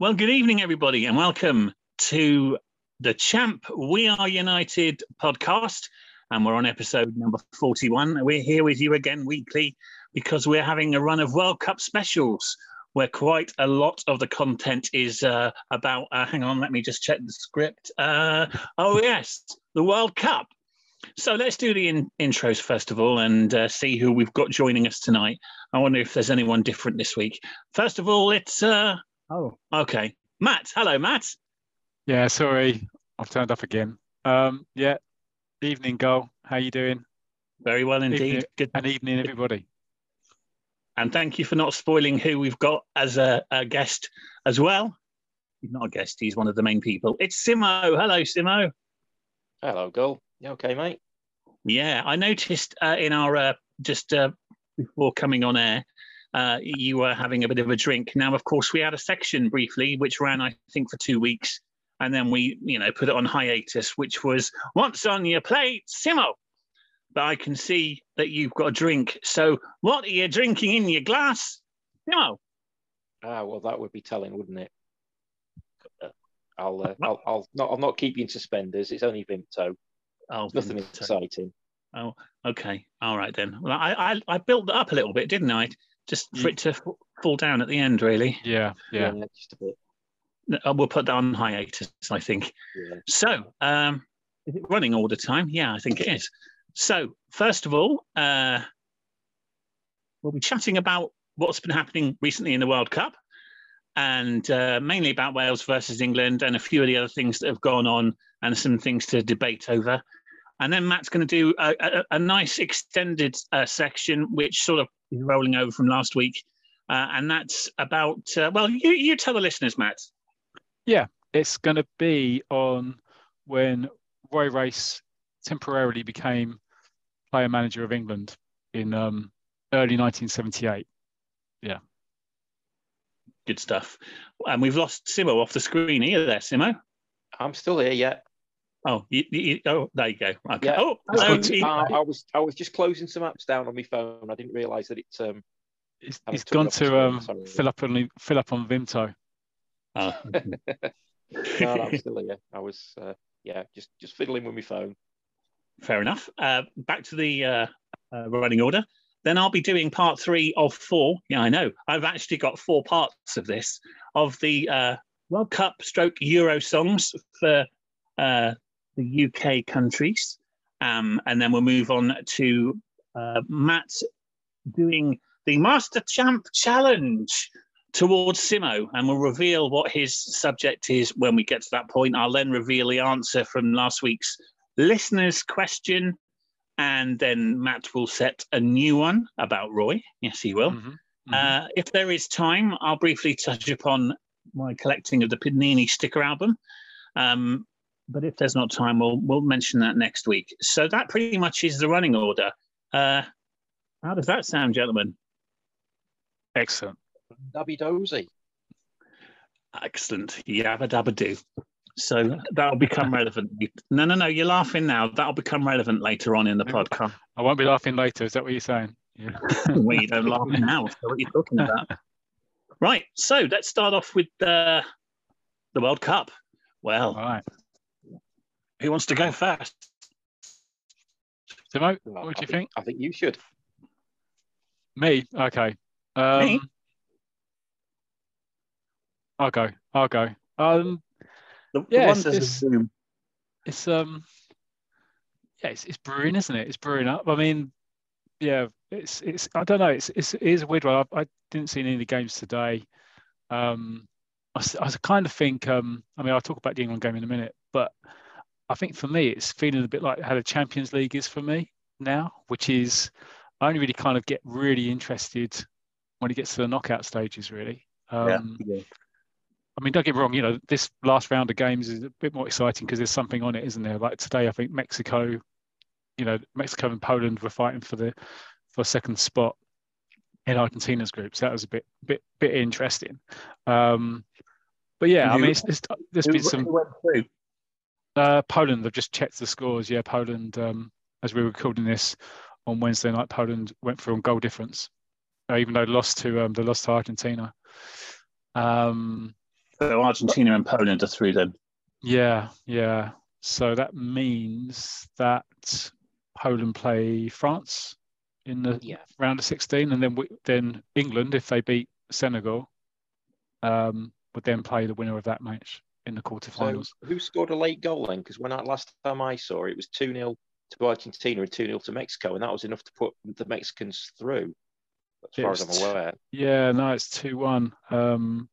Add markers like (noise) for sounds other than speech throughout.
Well, good evening, everybody, and welcome to the Champ We Are United podcast. And we're on episode number 41. We're here with you again weekly because we're having a run of World Cup specials where quite a lot of the content is uh, about. Uh, hang on, let me just check the script. Uh, oh, yes, the World Cup. So let's do the in- intros first of all and uh, see who we've got joining us tonight. I wonder if there's anyone different this week. First of all, it's uh, oh, okay, Matt. Hello, Matt. Yeah, sorry, I've turned up again. Um, yeah, evening, Goal. How you doing? Very well indeed. Evening, Good. and evening, everybody. And thank you for not spoiling who we've got as a, a guest as well. He's not a guest, he's one of the main people. It's Simo. Hello, Simo. Hello, Gull. You okay, mate? Yeah, I noticed uh, in our uh, just uh, before coming on air, uh, you were having a bit of a drink. Now, of course, we had a section briefly which ran, I think, for two weeks, and then we, you know, put it on hiatus, which was "What's on your plate, Simo?" But I can see that you've got a drink. So, what are you drinking in your glass, Simo? Ah, well, that would be telling, wouldn't it? Uh, I'll, uh, (laughs) I'll, I'll not, I'll not keep you in suspenders. It's only Vimto. Oh, Nothing Vimto. exciting. Oh, okay. All right then. Well, I, I, I built that up a little bit, didn't I? Just for it to fall down at the end, really. Yeah, yeah. just a bit. Uh, We'll put that on hiatus, I think. Yeah. So, um, is it running all the time? Yeah, I think it is. So, first of all, uh, we'll be chatting about what's been happening recently in the World Cup and uh, mainly about Wales versus England and a few of the other things that have gone on and some things to debate over. And then Matt's going to do a, a, a nice extended uh, section, which sort of is rolling over from last week. Uh, and that's about, uh, well, you, you tell the listeners, Matt. Yeah, it's going to be on when Roy Race temporarily became player manager of England in um, early 1978. Yeah. Good stuff. And we've lost Simo off the screen. Are you there, Simo? I'm still here, yeah. Oh, you, you, oh, there you go. Okay. Yeah. Oh, It's hello. good to- He- Uh, I was I was just closing some apps down on my phone. I didn't realise that it um He's, I he's took gone to um, sorry. fill up on fill up on Vimto. oh. (laughs) no, no, I'm still here. I was uh, yeah, just just fiddling with my phone. Fair enough. Uh, back to the uh, uh, running order. Then I'll be doing part three of four. Yeah, I know. I've actually got four parts of this of the uh, World Cup stroke Euro songs for uh, the UK countries. Um, and then we'll move on to uh, Matt doing the Master Champ Challenge towards Simo, and we'll reveal what his subject is when we get to that point. I'll then reveal the answer from last week's listener's question, and then Matt will set a new one about Roy. Yes, he will. Mhm, mhm. Uh, if there is time, I'll briefly touch upon my collecting of the Panini sticker album. Um, but if there's not time, we'll we'll mention that next week. So that pretty much is the running order. Uh, how does that sound, gentlemen? Excellent. Dabby dozy. Excellent. Yabba dabba do. So that'll become relevant. No, no, no. You're laughing now. That'll become relevant later on in the podcast. I won't be laughing later. Is that what you're saying? (laughs) Yeah. well, you don't laugh now. So what are you talking about? Right. So let's start off with uh, the World Cup. Well, All right. Who wants to go first? Timo, Well, what do I you think? I think you should. Me? Okay. Um, Me? I'll go. I'll go. Um, The, the Yes, wonders it's- Zoom. it's um, yeah, it's, it's brewing, isn't it? It's brewing up. I mean, yeah, it's it's. I don't know. It's it's it is a weird one. I, I didn't see any of the games today. Um, I, I kind of think. Um, I mean, I'll talk about the England game in a minute, but I think for me, it's feeling a bit like how the Champions League is for me now, which is I only really kind of get really interested when it gets to the knockout stages, really. Um, Yeah. I mean, don't get me wrong. You know, this last round of games is a bit more exciting because there's something on it, isn't there? Like today, I think Mexico, you know, Mexico and Poland were fighting for the for second spot in Argentina's group. So that was a bit bit bit interesting. Um, but yeah, I mean, it's, it's, there's Who- been some? Uh, Poland. I've just checked the scores. Yeah, Poland. Um, as we were recording this on Wednesday night, Poland went through on goal difference, uh, even though they lost to um, they lost to Argentina. Um, So Argentina and Poland are through then. Yeah, yeah. So that means that Poland play France in the Yeah. round of 16, and then we, then England, if they beat Senegal, um, would then play the winner of that match in the So quarterfinals. who scored a late goal then? Because when I, last time I saw it, it was 2 0 to Argentina and 2 0 to Mexico, and that was enough to put the Mexicans through, as far as I'm aware. yeah, no, it's two one. Um,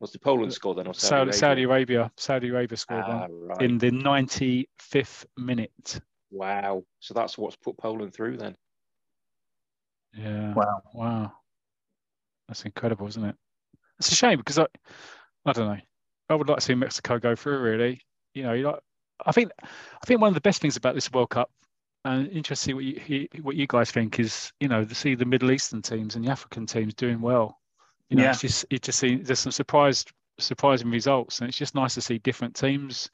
Was the Poland score then or Saudi, Saudi, Saudi Arabia? Arabia, Saudi Arabia scored Ah, right. in the 95th minute. Wow. So that's what's put Poland through then. Yeah. Wow. Wow. That's incredible, isn't it? It's a shame because I, I don't know. I would like to see Mexico go through. Really, you know, like. I think, I think one of the best things about this World Cup, and interesting what you what you guys think is, you know, to see the Middle Eastern teams and the African teams doing well. You know, Yeah. it's just it just see there's some surprised surprising results, and it's just nice to see different teams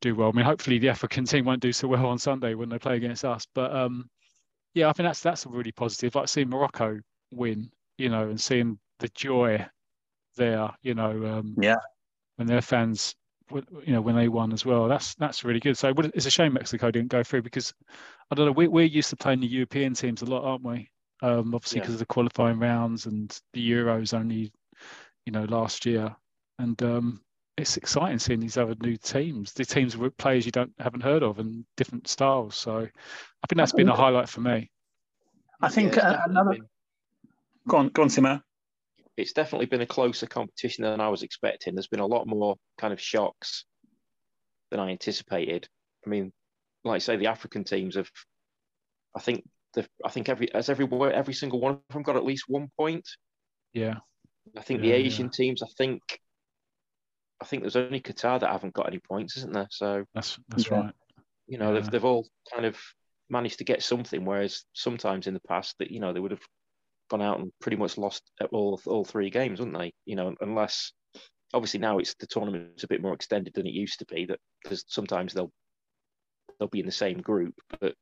do well. I mean, hopefully the African team won't do so well on Sunday when they play against us, but um, yeah, I think that's that's really positive. Like seeing Morocco win, you know, and seeing the joy there, you know, um, Yeah. when their fans, you know, when they won as well. That's that's really good. So it's a shame Mexico didn't go through because I don't know. We, we're used to playing the European teams a lot, aren't we? Um, obviously Yeah. because of the qualifying rounds and the Euros only, you know, last year, and um, it's exciting seeing these other new teams, the teams with players you don't haven't heard of and different styles. So I think that's been a highlight for me. I think Yeah, uh, another. Go on, go on, Simo. It's definitely been a closer competition than I was expecting. There's been a lot more kind of shocks than I anticipated. I mean, like I say, the African teams have, I think, the, I think every as every every single one of them got at least one point. Yeah, I think Yeah, the yeah. Asian teams, I think, I think there's only Qatar that haven't got any points, isn't there? So that's that's Yeah. right. you know Yeah. they've they've all kind of managed to get something, whereas sometimes in the past that you know they would have gone out and pretty much lost all all three games, wouldn't they? You know, unless obviously now it's the tournament's a bit more extended than it used to be. That because sometimes they'll they'll be in the same group, but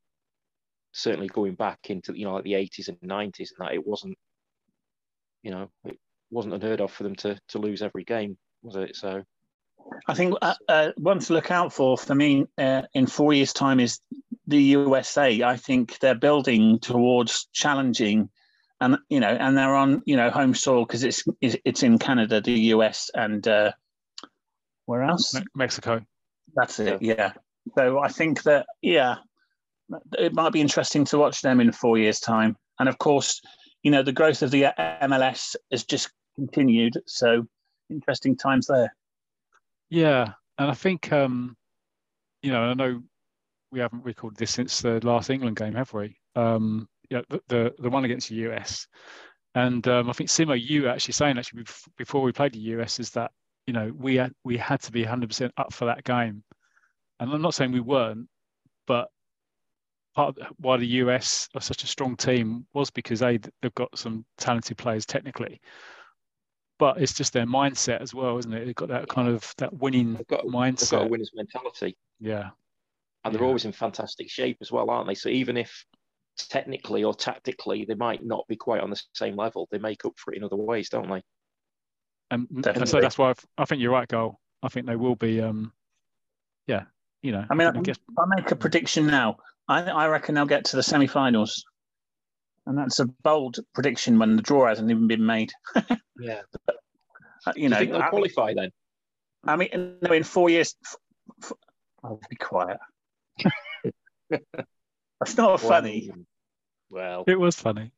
certainly going back into you know like the 80s and 90s and that it wasn't you know it wasn't unheard of for them to to lose every game, was it? So I think uh, uh, one to look out for for me uh, in four years' time is the USA. I think they're building towards challenging, and you know, and they're on you know home soil because it's it's it's in Canada, the US, and uh, where else? Me- Mexico. That's it. Yeah. So I think that yeah, it might be interesting to watch them in four years' time, and of course, you know, the growth of the MLS has just continued. So interesting times there. Yeah, and I think um, you know, I know we haven't recorded this since the last England game, have we? Um, yeah, the the, the one against the US, and um, I think Simo, you actually saying actually before we played the US is that you know we had we had to be 100% up for that game, and I'm not saying we weren't, but part of why the US are such a strong team was because they they've got some talented players technically. But it's just their mindset as well, isn't it? They've got that kind of that winning they've got they've got a mindset. winner's mentality. Yeah, and they're Yeah. always in fantastic shape as well, aren't they? So even if technically or tactically they might not be quite on the same level, they make up for it in other ways, don't they? and, and so that's why I've, I think you're right, Goal. I think they will be. Um, yeah, you know. I mean, I guess If I make a prediction now, I, I reckon they'll get to the semi-finals, and that's a bold prediction when the draw hasn't even been made. (laughs) Yeah. Uh, You You know, think they'll I, qualify then? I mean, no, in four years, f- f- I'll be quiet. (laughs) That's not funny. Well, it was funny.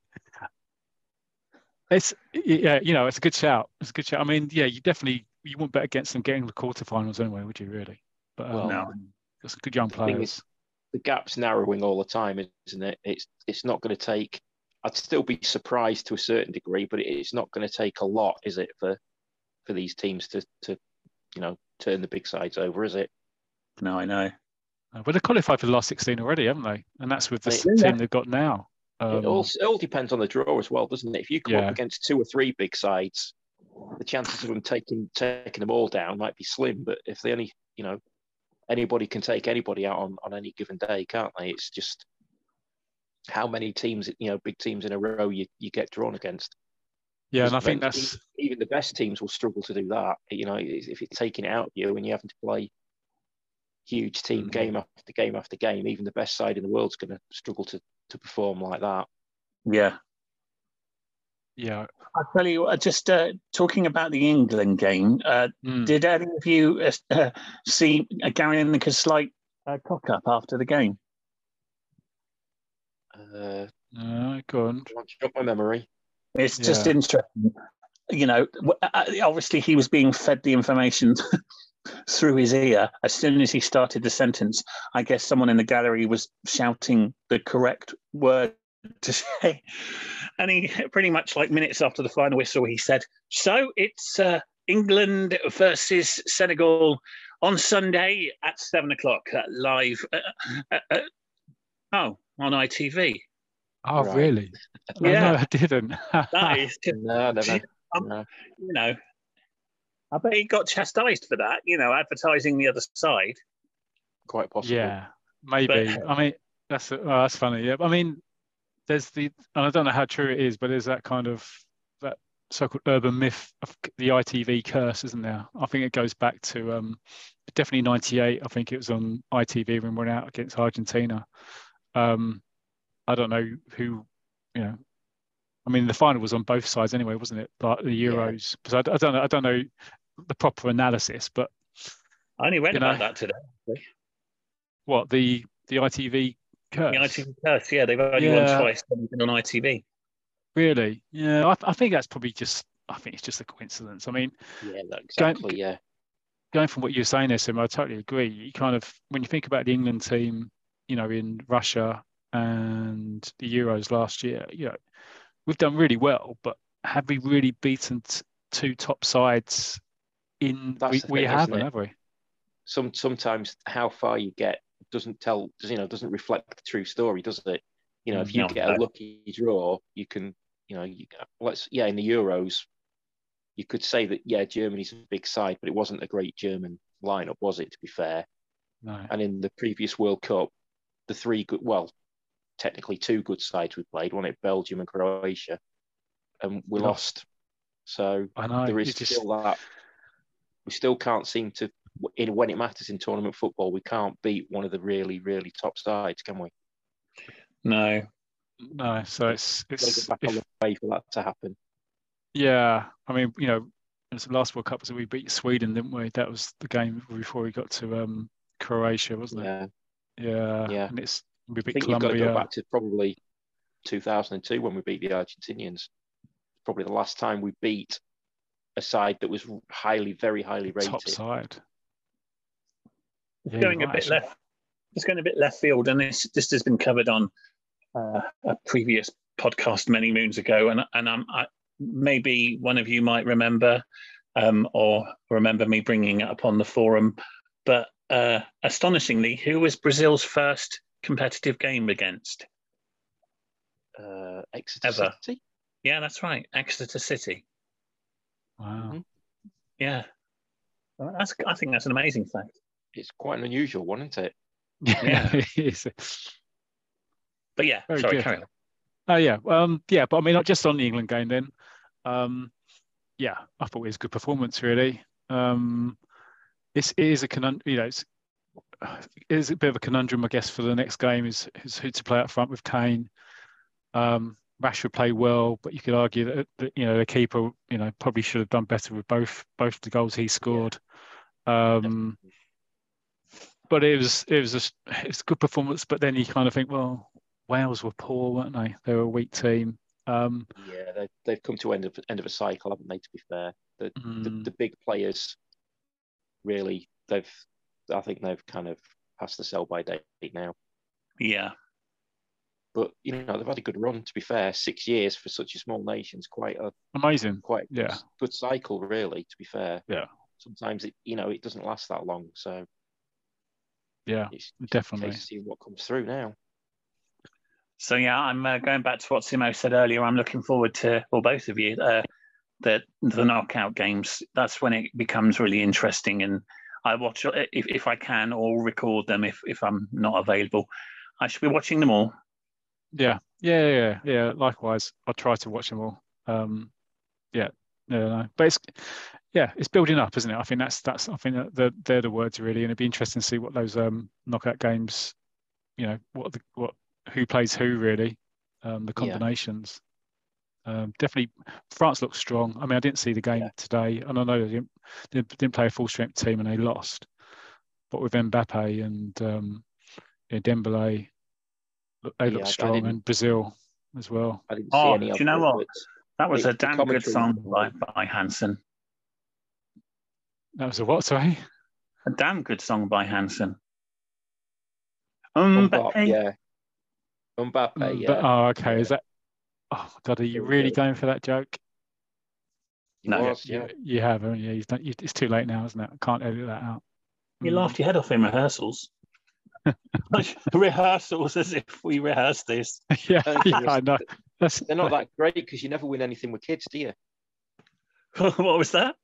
It's yeah, you know, it's a good shout. It's a good shout. I mean, yeah, you definitely you wouldn't bet against them getting the quarterfinals anyway, would you? Really? But um, Well, No. got some good young the players. is, the gap's narrowing all the time, isn't it? It's it's not going to take. I'd still be surprised to a certain degree, but it's not going to take a lot, is it, for for these teams to to you know turn the big sides over, is it? No, I know. Uh, but they qualified for the last 16 already, haven't they? And that's with the Yeah. team they've got now. Um, it all it all depends on the draw as well, doesn't it? If you come Yeah. up against two or three big sides, the chances of them taking taking them all down might be slim. But if they only, you know, anybody can take anybody out on, on any given day, can't they? It's just how many teams, you know, big teams in a row you, you get drawn against. Yeah, and I think that's even the best teams will struggle to do that. You know, if it's taking it out of you and you're having to play huge team Mhm. game after game after game, even the best side in the world's going to struggle to to perform like that. Yeah. yeah. I'll tell you, uh, just uh, talking about the England game, uh, Mm. did any of you uh, uh, see uh, Gary Lineker's slight uh, cock up after the game? Uh, Uh, go on. launch up my memory. It's just interesting. You know, obviously he was being fed the information (laughs) through his ear as soon as he started the sentence. I guess someone in the gallery was shouting the correct word to say. (laughs) And he pretty much like minutes after the final whistle, he said, So it's uh, England versus Senegal on Sunday at seven o'clock uh, live. Uh, uh, uh, oh, on ITV. Oh, Right. really? (laughs) Oh, Yeah. (laughs) no, I didn't. That is just No, never. Um, no. you know, I bet he got chastised for that, you know, advertising the other side. Quite possible. yeah, maybe. I mean, that's oh, that's funny. Yeah, I mean, there's the, and I don't know how true it is, but there's that kind of that so-called urban myth of the ITV curse, isn't there? I think it goes back to um, definitely '98. I think it was on ITV when we went out against Argentina. Um, I don't know who, you know. I mean, the final was on both sides anyway, wasn't it? But the Yeah. Euros, because I, I don't know, I don't know the proper analysis, but I only read about know. that today. what the the ITV curse? The ITV curse, yeah, they've only Yeah. won twice on ITV. Really? Yeah, I, I think that's probably just. I think it's just a coincidence. I mean, Yeah, exactly. Yeah. going from what you're saying there, Sim, I totally agree. You kind of when you think about the England team, you know, in Russia and the Euros last year, you know, we've done really well, but have we really beaten t- two top sides? In That's we, the we haven't, it? have we? Some sometimes how far you get doesn't tell. does You know, doesn't reflect the true story, does it? You know, if you No, get a lucky draw, you can. You know, you let's yeah in the Euros, you could say that yeah Germany's a big side, but it wasn't a great German lineup, was it? To be fair, No. and in the previous World Cup, the three good, well, technically two good sides we played, one it Belgium and Croatia, and we We lost. lost. So I know. there is just- still that. We still can't seem to, in when it matters in tournament football, we can't beat one of the really, really top sides, can we? No. no. So it's Got to it's get back if- on the way for that to happen. Yeah, I mean, you know, it was the last World Cup was we beat Sweden, didn't we? That was the game before we got to um, Croatia, wasn't it? Yeah, Yeah, Yeah. and it's we I beat think you've got to go back to probably 2002 when we beat the Argentinians. Probably the last time we beat a side that was highly, very highly rated. top side. It's Yeah, going you're a bit actually. left. It's going a bit left field, and this this has been covered on uh, a previous podcast many moons ago, and and um, I, maybe one of you might remember, um, or remember me bringing it up on the forum. But uh, astonishingly, who was Brazil's first competitive game against? Uh, Exeter Ever. City. Yeah, that's right, Exeter City. Wow. Mhm. Yeah, Well, that's I think that's an amazing fact. It's quite an unusual one, isn't it? Yeah, (laughs) it is. But yeah, Very sorry, good. carry on. Oh yeah, um, yeah, but I mean, not just on the England game then. Um, yeah, I thought it was a good performance really. Um, it's, it is a conundrum, you know, it's, it is a bit of a conundrum, I guess, for the next game is, is who to play up front with Kane. Um, Rashford played well, but you could argue that, that you know the keeper, you know, probably should have done better with both both the goals he scored. Um, but it was it was a, s- it was a good performance. But then you kind of think, well, Wales were poor, weren't they? They were a weak team. Um, Yeah, they, they've come to end of end of a cycle, haven't they? To be fair, the the, mm, the big players really they've I think they've kind of passed the sell by date now. Yeah, But you know they've had a good run. To be fair, six years for such a small nation's quite a amazing. quite a good, Yeah. good cycle, really. To be fair, Yeah. Sometimes it you know it doesn't last that long, so Yeah, it's just definitely. See what comes through now. So yeah, I'm uh, going back to what Simo said earlier. I'm looking forward to, or both of you, uh, the the knockout games. That's when it becomes really interesting, and I watch uh, if if I can or record them if if I'm not available. I should be watching them all. Yeah, yeah, yeah, yeah. Likewise, I try to watch them all. Um, Yeah, no, no, but it's yeah, it's building up, isn't it? I think that's that's I think that they're, they're the words really, and it'd be interesting to see what those um, knockout games, you know, what the what who plays who really, um, the combinations. Yeah. Um, definitely, France looks strong. I mean, I didn't see the game yeah. today, and I know they didn't, they didn't play a full strength team and they lost. But with Mbappe and um, yeah, Dembele, they look strong, in Brazil as well. I didn't see oh, any do you know what? That was a damn good song by, by Hansen. That was a what, sorry? A damn good song by Hansen. Mbappe, yeah. Mbappe, mm, yeah. But oh, okay. Is that? Oh God, are you really going for that joke? No, was, yeah. You, you have, haven't you? Done, you? It's too late now, isn't it? I can't edit that out. You mm. laughed your head off in rehearsals. (laughs) rehearsals as if we rehearsed this. (laughs) yeah, (laughs) yeah I know. That's... They're not that great because you never win anything with kids, do you? what was that?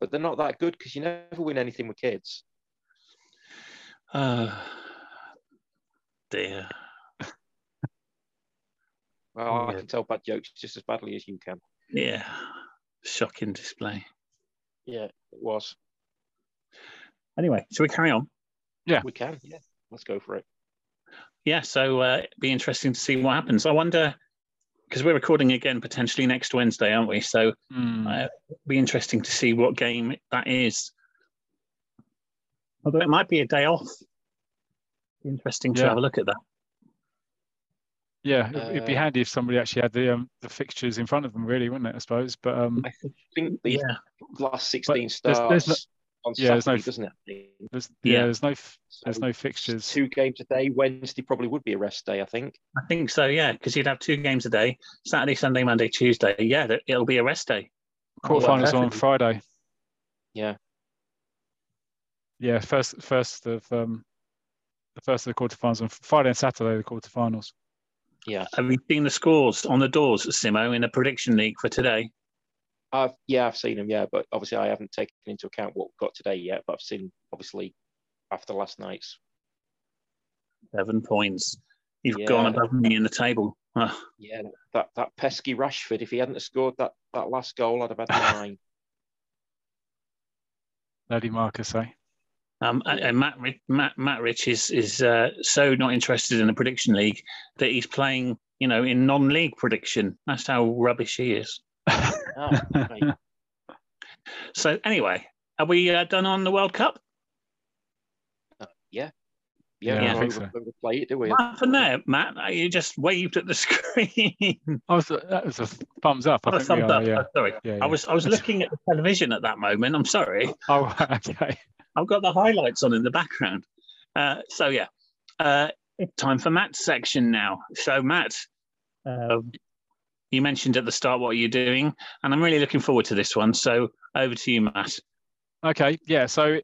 but they're not that good because you never win anything with kids. Uh, dear. well, yeah. I can tell bad jokes just as badly as you can. Yeah, shocking display. Yeah, it was. Anyway, shall we carry on? Yeah, we can. Yeah, let's go for it. Yeah, so uh, it'd be interesting to see what happens. I wonder because we're recording again potentially next Wednesday, aren't we? So mm. uh, it'll be interesting to see what game that is. Although it might be a day off. Interesting to yeah. have a look at that. Yeah, it'd be uh, handy if somebody actually had the um, the fixtures in front of them, really, wouldn't it? I suppose. But um, I think the yeah. last sixteen starts. There's, there's on yeah, Saturday, no, doesn't it? There's, yeah, yeah, there's no there's no fixtures. Two games a day. Wednesday probably would be a rest day, I think. I think so, yeah, because you'd have two games a day: Saturday, Sunday, Monday, Tuesday. Yeah, it'll be a rest day. Quarterfinals on Friday. Yeah. Yeah, first first of um, the first of the quarterfinals on Friday and Saturday the quarterfinals. Yeah. Have you seen the scores on the doors, Simo, in the prediction league for today? I've yeah, I've seen them, yeah, but obviously I haven't taken into account what we've got today yet. But I've seen obviously after last night's seven points. You've yeah. gone above me in the table. Yeah, that that pesky Rashford. If he hadn't scored that that last goal, I'd have had (laughs) nine. Lady Marcus, eh? Um, and Matt, Matt, Matt Rich is is uh, so not interested in the prediction league that he's playing, you know, in non-league prediction. That's how rubbish he is. Oh, (laughs) so anyway, are we uh, done on the World Cup? Uh, yeah. Yeah, yeah, I think so. play it, do we? What happened there, Matt? You just waved at the (laughs) screen. I was that was a thumbs up. I oh, thumbs are, up. Yeah. Oh, sorry, yeah, yeah. I was I was (laughs) looking at the television at that moment. I'm sorry. Oh, okay. I've got the highlights on in the background. Uh, so yeah, uh, time for Matt's section now. So Matt, uh, you mentioned at the start what you're doing, and I'm really looking forward to this one. So over to you, Matt. Okay, yeah. So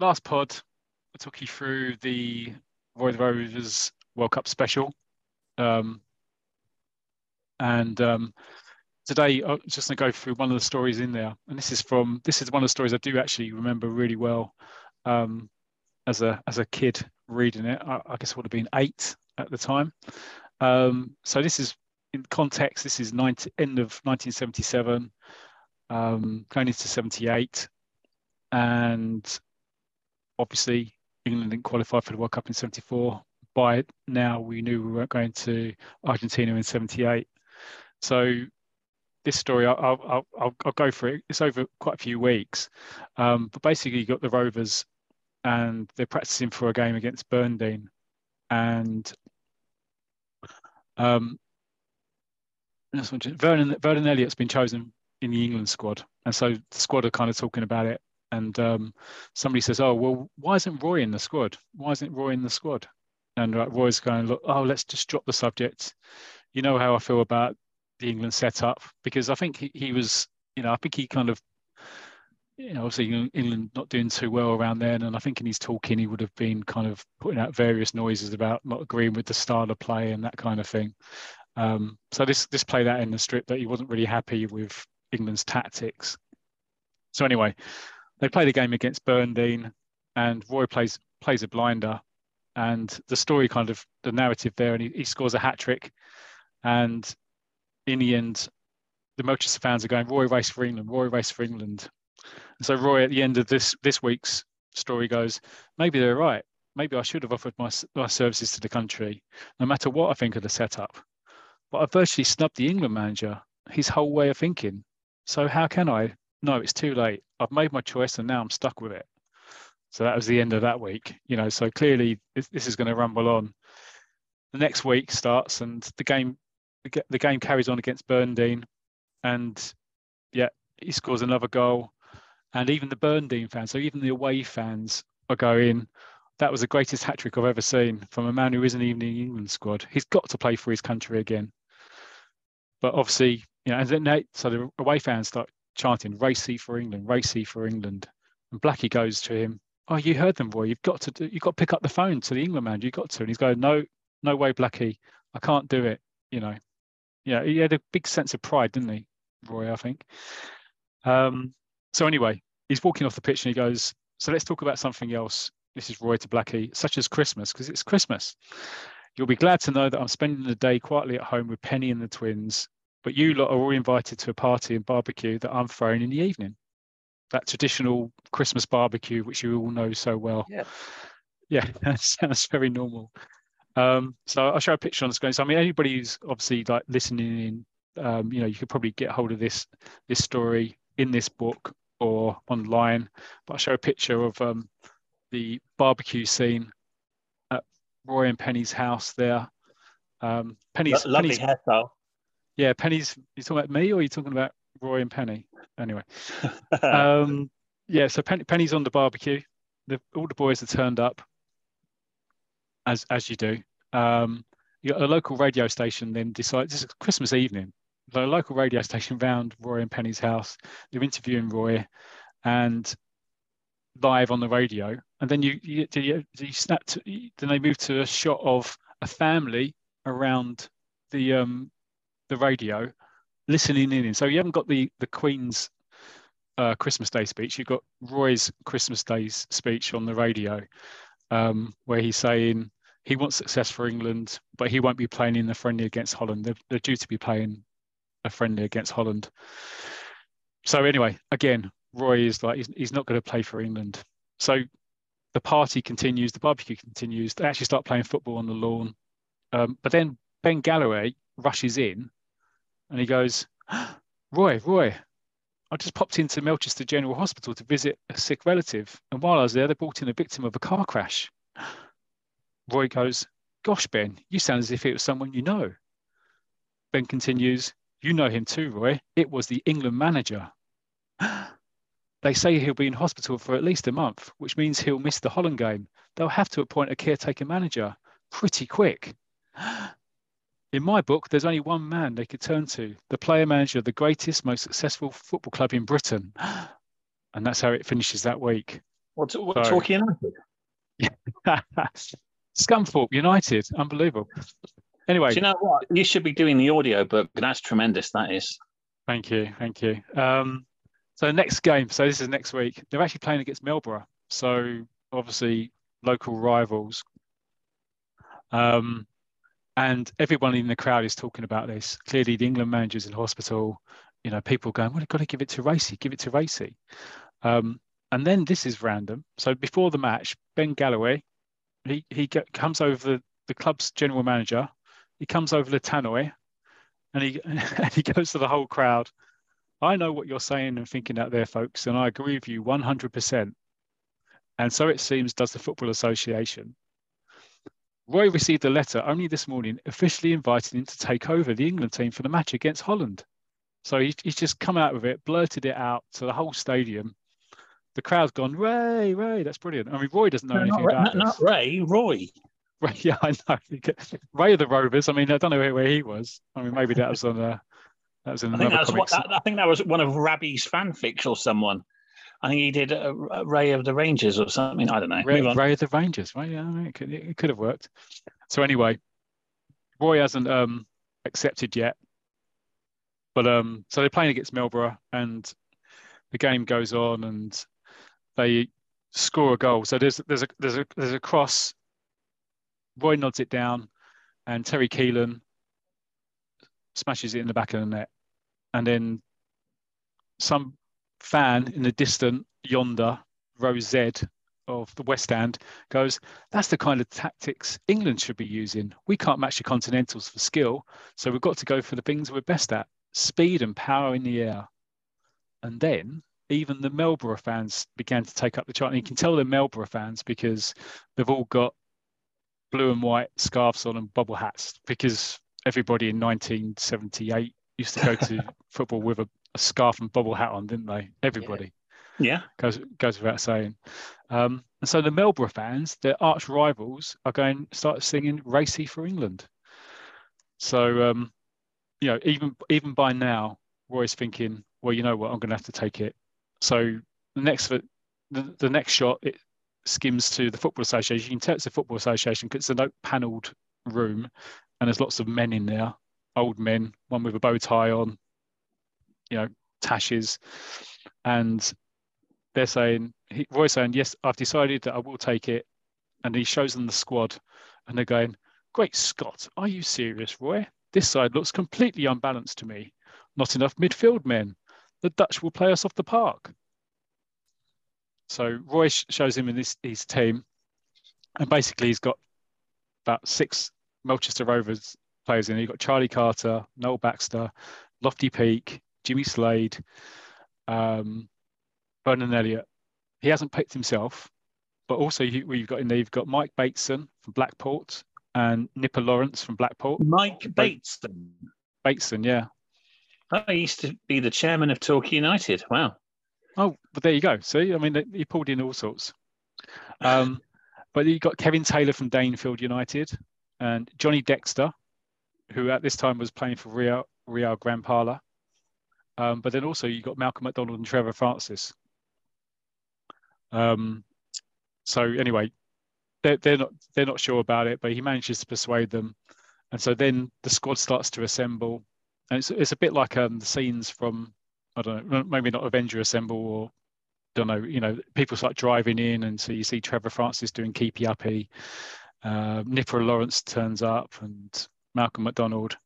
last pod, I took you through the Roy the Rovers World Cup special, um, and um, today I'm just going to go through one of the stories in there, and this is from this is one of the stories I do actually remember really well um, as a as a kid reading it. I, I guess I would have been eight at the time. Um, so this is in context, this is 90, end of 1977, um, going into 78. And obviously, England didn't qualify for the World Cup in 74. By now, we knew we weren't going to Argentina in 78. So, this story, I'll, I'll, I'll, I'll go for it. It's over quite a few weeks. Um, but basically, you got the Rovers and they're practicing for a game against Burndean. And um, Vernon, Vernon Elliott's been chosen in the England squad, and so the squad are kind of talking about it. And um, somebody says, "Oh, well, why isn't Roy in the squad? Why isn't Roy in the squad?" And uh, Roy's going, "Look, oh, let's just drop the subject. You know how I feel about the England setup because I think he, he was, you know, I think he kind of you know, obviously England not doing too well around then, and I think in his talking he would have been kind of putting out various noises about not agreeing with the style of play and that kind of thing. Um, so this this played out in the strip that he wasn't really happy with England's tactics. So anyway, they play the game against Burndean, and Roy plays plays a blinder, and the story kind of the narrative there, and he, he scores a hat trick, and in the end, the Melchester fans are going, Roy race for England, Roy race for England. And so Roy at the end of this this week's story goes, maybe they're right. Maybe I should have offered my, my services to the country, no matter what I think of the setup. But I virtually snubbed the England manager, his whole way of thinking. So how can I? No, it's too late. I've made my choice and now I'm stuck with it. So that was the end of that week. You know, so clearly this, is going to rumble on. The next week starts and the game the game carries on against Burndean, and yeah, he scores another goal. And even the Burndean fans, so even the away fans are going, that was the greatest hat trick I've ever seen from a man who isn't even in the England squad. He's got to play for his country again. But obviously, you know, and then so the away fans start chanting, "Racy for England, racy for England," and Blackie goes to him, "Oh, you heard them, boy. You've got to do, you've got to pick up the phone to the England man. You've got to." And he's going, "No, no way, Blackie. I can't do it." You know, yeah, he had a big sense of pride, didn't he, Roy? I think. Um, so anyway, he's walking off the pitch and he goes, "So let's talk about something else." This is Roy to Blackie, such as Christmas, because it's Christmas. You'll be glad to know that I'm spending the day quietly at home with Penny and the twins, but you lot are all invited to a party and barbecue that I'm throwing in the evening. That traditional Christmas barbecue, which you all know so well. Yeah. Yeah, (laughs) that sounds very normal. Um, so I'll show a picture on the screen. So I mean, anybody who's obviously like listening in, um, you know, you could probably get hold of this this story in this book or online. But I'll show a picture of um, the barbecue scene Roy and Penny's house there. Um, Penny's Lo- lovely Penny's, hairstyle. yeah, Penny's. You talking about me or are you talking about Roy and Penny? Anyway, (laughs) um, yeah. So Penny, Penny's on the barbecue. The, all the boys are turned up, as as you do. Um, you got a local radio station then decides this is Christmas evening. The local radio station round Roy and Penny's house. They're interviewing Roy, and live on the radio. And then you you, you, you snap to, then they move to a shot of a family around the um the radio listening in. So you haven't got the the Queen's uh, Christmas Day speech. You've got Roy's Christmas Day speech on the radio, um, where he's saying he wants success for England, but he won't be playing in the friendly against Holland. They're, they're due to be playing a friendly against Holland. So anyway, again, Roy is like he's, he's not going to play for England. So the party continues, the barbecue continues. They actually start playing football on the lawn. Um, but then Ben Galloway rushes in and he goes, (gasps) Roy, Roy, I just popped into Melchester General Hospital to visit a sick relative. And while I was there, they brought in a victim of a car crash. (gasps) Roy goes, Gosh, Ben, you sound as if it was someone you know. Ben continues, You know him too, Roy. It was the England manager. (gasps) (laughs) They say he'll be in hospital for at least a month, which means he'll miss the Holland game. They'll have to appoint a caretaker manager pretty quick. (gasps) In my book, there's only one man they could turn to the player manager of the greatest, most successful football club in Britain. (gasps) And that's how it finishes that week. What's what, So- Torquay United? (laughs) Scunthorpe United, unbelievable. Anyway, Do you know what? You should be doing the audio book. That's tremendous. That is. Thank you, thank you. Um, so the next game, so this is next week. They're actually playing against Melboune, so obviously local rivals. Um, and everyone in the crowd is talking about this. Clearly, the England manager's in hospital. You know, people going, "Well, I've got to give it to Racy. Give it to Racy." Um, and then this is random. So before the match, Ben Galloway, he he get, comes over the, the club's general manager. He comes over to Tannoy, and he (laughs) and he goes to the whole crowd. I know what you're saying and thinking out there, folks, and I agree with you 100%. And so it seems does the Football Association. Roy received a letter only this morning officially inviting him to take over the England team for the match against Holland. So he, he's just come out with it, blurted it out to the whole stadium. The crowd's gone, Ray, Ray, that's brilliant. I mean, Roy doesn't know No, anything not, about not, not. Ray, Roy. (laughs) Ray, yeah, I know. (laughs) Ray of the Rovers. I mean, I don't know where, where he was. I mean, maybe that was on a, that was in I think another that's what. That, I think that was one of Rabbi's fanfics or someone. I think he did a, a Ray of the Rangers or something. I don't know. Ray, Ray of the Rangers, right? Yeah, I mean, it could, it could have worked. So anyway, Roy hasn't um, accepted yet, but um, so they're playing against Melboune, and the game goes on, and they score a goal. So there's there's a there's a there's a cross. Roy nods it down, and Terry Keelan smashes it in the back of the net, and then some fan in the distant yonder, row Z of the West End, goes, That's the kind of tactics England should be using. We can't match the Continentals for skill, so we've got to go for the things we're best at speed and power in the air. And then even the Melboune fans began to take up the chant. And you can tell they're Melboune fans because they've all got blue and white scarves on and bubble hats because everybody in 1978 used to go to (laughs) football with a, a, scarf and bubble hat on, didn't they? Everybody. Yeah. Goes goes without saying. Um, and so the Melboune fans, their arch rivals, are going start singing "Racy for England." So um, you know, even even by now, Roy's thinking, well, you know what, I'm going to have to take it. So the next the, the next shot it skims to the football association. You can tell it's the football association because it's a panelled room, and there's lots of men in there, old men, one with a bow tie on, you know, tashes, and they're saying, he, Roy's saying, yes, I've decided that I will take it, and he shows them the squad, and they're going, great Scott, are you serious, Roy? This side looks completely unbalanced to me. Not enough midfield men. The Dutch will play us off the park. So Roy shows him in his, his team, and basically he's got about six Melchester Rovers players in. You've got Charlie Carter, Noel Baxter, Lofty Peak, Jimmy Slade, um, Vernon Elliott. He hasn't picked himself, but also you, have got in there, you've got Mike Bateson from Blackport and Nipper Lawrence from Blackport. Mike Bateson. Bateson, yeah. Oh, he used to be the chairman of Torquay United. Wow. Oh, but there you go. See, I mean, he pulled in all sorts. Um, (laughs) but you've got Kevin Taylor from Danefield United and Johnny Dexter, who at this time was playing for Real, Real Grand Parla. Um, but then also you got Malcolm McDonald and Trevor Francis. Um, so anyway, they're, they're not they're not sure about it, but he manages to persuade them, and so then the squad starts to assemble, and it's it's a bit like um, the scenes from I don't know, maybe not Avenger Assemble or don't know, you know, people start driving in, and so you see Trevor Francis doing keepy uppy. Uh, Nipper Lawrence turns up, and Malcolm McDonald,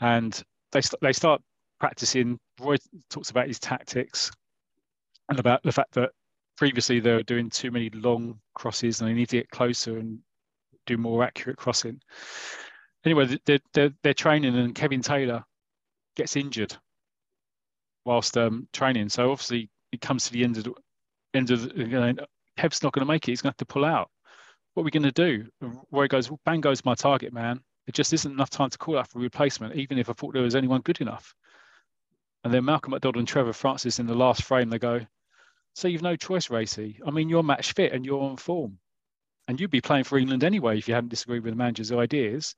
and they st- they start practicing. Roy talks about his tactics and about the fact that previously they were doing too many long crosses, and they need to get closer and do more accurate crossing. Anyway, they're, they're, they're training, and Kevin Taylor gets injured whilst um, training. So obviously it comes to the end of the end of the, you know, Kev's not going to make it. He's going to have to pull out. What are we going to do? Roy goes, well, bang goes my target, man. It just isn't enough time to call out for a replacement, even if I thought there was anyone good enough. And then Malcolm McDonald and Trevor Francis in the last frame, they go, so you've no choice, Racy. I mean, you're match fit and you're on form. And you'd be playing for England anyway if you hadn't disagreed with the manager's ideas.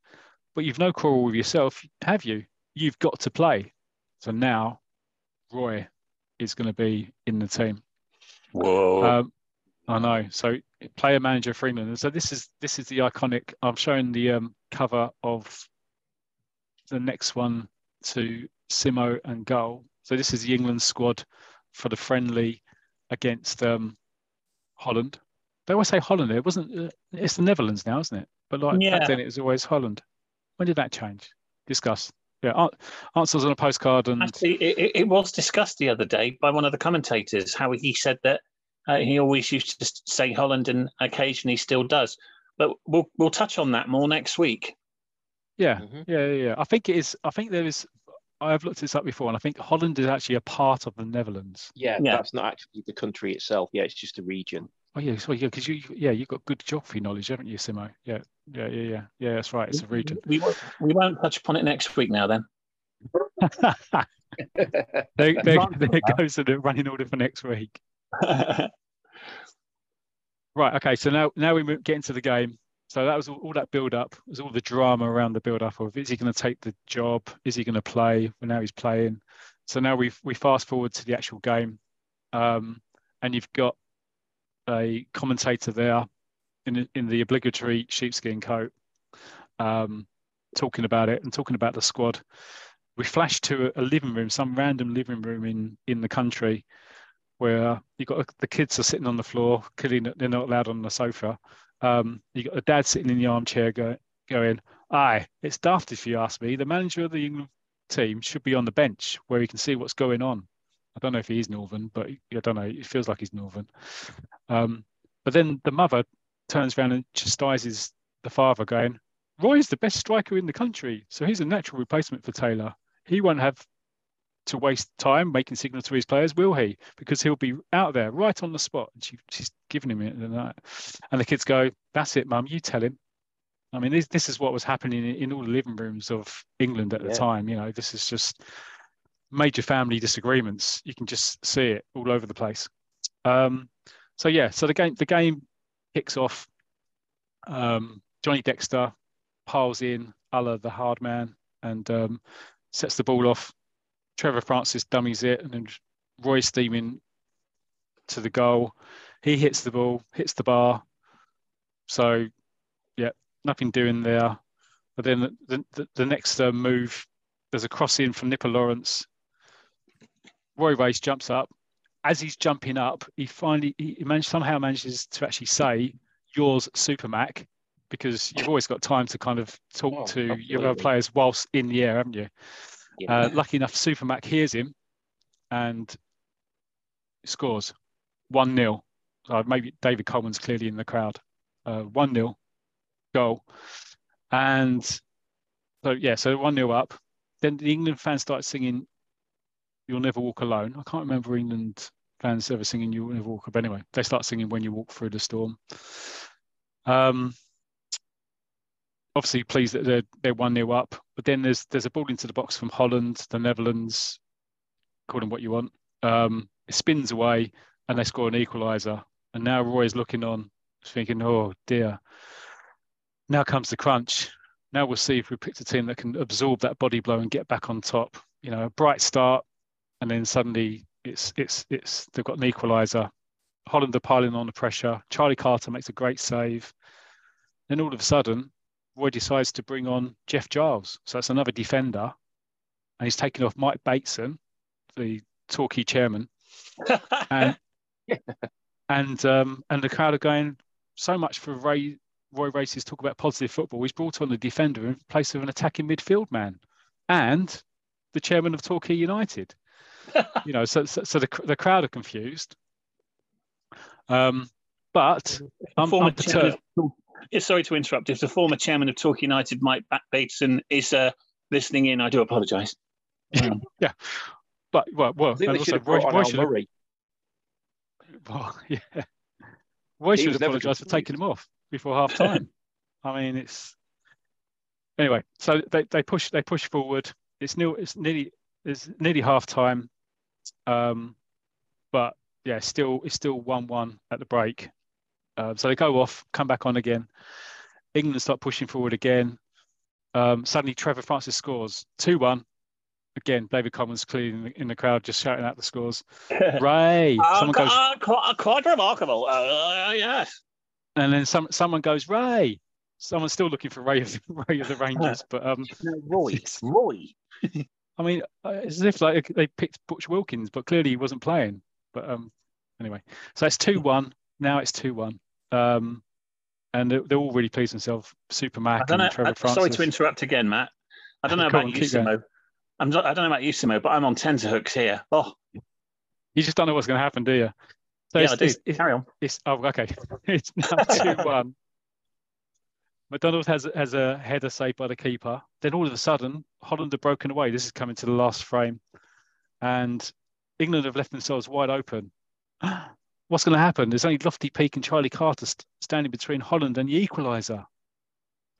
But you've no quarrel with yourself, have you? You've got to play. So now Roy is going to be in the team. Whoa. Um, I know. So player manager Freeman. So this is this is the iconic. I'm showing the um, cover of the next one to Simo and goal. So this is the England squad for the friendly against um, Holland. They always say Holland. It wasn't. Uh, it's the Netherlands now, isn't it? But like yeah. back then, it was always Holland. When did that change? Discuss. Yeah, answers on a postcard. And actually, it, it, was discussed the other day by one of the commentators how he said that uh, he always used to say Holland and occasionally still does. But we'll we'll touch on that more next week. Yeah, mm-hmm. yeah, yeah. I think it is. I think there is. I've looked this up before, and I think Holland is actually a part of the Netherlands. Yeah, yeah. that's not actually the country itself. Yeah, it's just a region. Oh yeah, so yeah, because you yeah you've got good geography knowledge, haven't you, Simo? Yeah, yeah, yeah, yeah, yeah. That's right. It's a region. We won't, we won't touch upon it next week. Now then. (laughs) there, there, there goes the running order for next week. (laughs) right. Okay. So now now we get into the game. So that was all, all that build up. Was all the drama around the build up of is he going to take the job? Is he going to play? Well, now he's playing. So now we we fast forward to the actual game, um, and you've got a commentator there in in the obligatory sheepskin coat, um, talking about it and talking about the squad. We flash to a, a living room, some random living room in in the country, where you got the kids are sitting on the floor, killing. it, They're not allowed on the sofa, um, you got a dad sitting in the armchair go, going, "Aye, it's daft if you ask me. The manager of the England team should be on the bench where he can see what's going on. I don't know if he's Northern, but I don't know. It feels like he's Northern. Um, but then the mother turns around and chastises the father, going, Roy is the best striker in the country, so he's a natural replacement for Taylor. He won't have to waste time making signal to his players, will he? Because he'll be out there right on the spot. And she, she's giving him it. And the kids go, That's it, mum, you tell him. I mean, this, this is what was happening in, in all the living rooms of England at yeah. the time. You know, this is just major family disagreements. You can just see it all over the place. Um, so yeah, so the game the game kicks off. Um, Johnny Dexter piles in Allah the hard man and um, sets the ball off. Trevor Francis dummies it, and then Roy steaming to the goal. He hits the ball, hits the bar. So yeah, nothing doing there. But then the, the, the next uh, move, there's a cross in from Nipper Lawrence. Roy Race jumps up. As he's jumping up, he finally he managed, somehow manages to actually say, "Yours, Super Mac," because you've always got time to kind of talk oh, to absolutely. your other players whilst in the air, haven't you? Yeah. Uh, lucky enough, Super Mac hears him and scores one 0 uh, Maybe David Coleman's clearly in the crowd. Uh, one 0 goal, and so yeah, so one 0 up. Then the England fans start singing You'll Never Walk Alone. I can't remember England fans ever singing You'll Never Walk Up. Anyway, they start singing When You Walk Through the Storm. Um, obviously pleased that they're, they're 1 0 up. But then there's there's a ball into the box from Holland, the Netherlands, call them what you want. Um, it spins away and they score an equaliser. And now Roy's looking on, thinking, oh dear. Now comes the crunch. Now we'll see if we picked a team that can absorb that body blow and get back on top. You know, a bright start, and then suddenly it's it's it's they've got an equaliser. Holland are piling on the pressure. Charlie Carter makes a great save. Then all of a sudden, Roy decides to bring on Jeff Giles. So that's another defender. And he's taking off Mike Bateson, the Torquay chairman. (laughs) and and um, and the crowd are going so much for Ray, Roy Race's talk about positive football. He's brought on the defender in place of an attacking midfield man and the chairman of Torquay United. (laughs) you know, so, so, so, the, the crowd are confused. Um, but I'm, I'm perturbed. Yeah, sorry to interrupt. If the former chairman of Torquay United, Mike Bateson, is uh, listening in, I do apologise. Um, yeah, but well, well and also Roy, Roy should Murray. Well, (laughs) yeah, Roy should apologise for taking him off before half time. (laughs) I mean, it's anyway. So they, they push they push forward. It's new. It's nearly it's nearly half time. Um, but yeah, still it's still one one at the break. Uh, so they go off, come back on again. England start pushing forward again. Um, suddenly, Trevor Francis scores two one. Again, David Coleman's clearly in the, in the, crowd, just shouting out the scores. (laughs) Ray, uh, someone goes, uh, quite, quite remarkable. Uh, yes. And then some someone goes, Ray. Someone's still looking for Ray of the, (laughs) Ray of the Rangers, (laughs) but um, no, Roy, Roy. I mean, uh, it's as if like they picked Butch Wilkins, but clearly he wasn't playing. But um, anyway, so it's two one. Now it's two one. Um, and they're, they're, all really pleased themselves. Super Mac and Trevor I, Francis. Sorry to interrupt again, Matt. I don't know (laughs) about on, you, Simo. I'm not, I don't know about you, Simo, but I'm on tenterhooks here. Oh, you just don't know what's going to happen, do you? So yeah, it's, I do. It's, it's, Carry on. It's, oh, okay. (laughs) it's now (laughs) two one. McDonald has has a header saved by the keeper. Then all of a sudden, Holland are broken away. This is coming to the last frame, and England have left themselves wide open. What's going to happen? There's only Lofty Peak and Charlie Carter st- standing between Holland and the equaliser.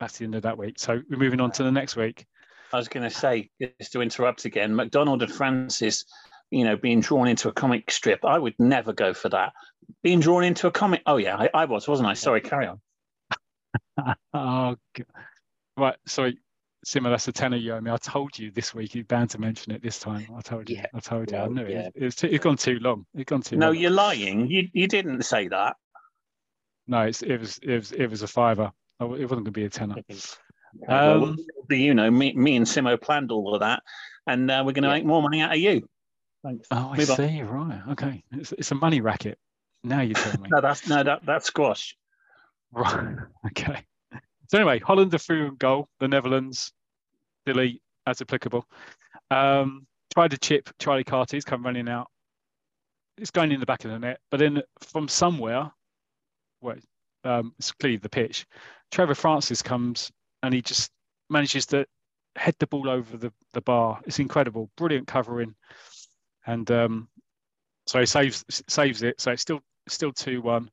That's the end of that week. So we're moving on to the next week. I was going to say, just to interrupt again, McDonald and Francis, you know, being drawn into a comic strip. I would never go for that. Being drawn into a comic. Oh yeah, I, I was, wasn't I? Sorry, carry on. (laughs) oh, God. right. Sorry, Simo, to a tenner you owe me. I told you this week you're bound to mention it this time. I told you. Yeah. I told you. I knew yeah. it. It's, it's gone too long. It's gone too long. no, long. you're lying. You you didn't say that. No, it's, it was it was it was a fiver. It wasn't going to be a tenner. Um, well, you know, me, me and Simo planned all of that, and uh, we're going to yeah. make more money out of you. Thanks. Oh, I Move see. On. Right. Okay. It's, it's a money racket. Now you tell me. (laughs) no, that's no, that that's squash. Right. (laughs) Okay. So anyway, Holland are through and goal. The Netherlands delete as applicable. Um, tried to chip Charlie Carter. He's come running out. It's going in the back of the net, but then from somewhere, well, um, it's clearly the pitch. Trevor Francis comes and he just manages to head the ball over the, the bar. It's incredible, brilliant covering, and um, so he saves saves it. So it's still still two one.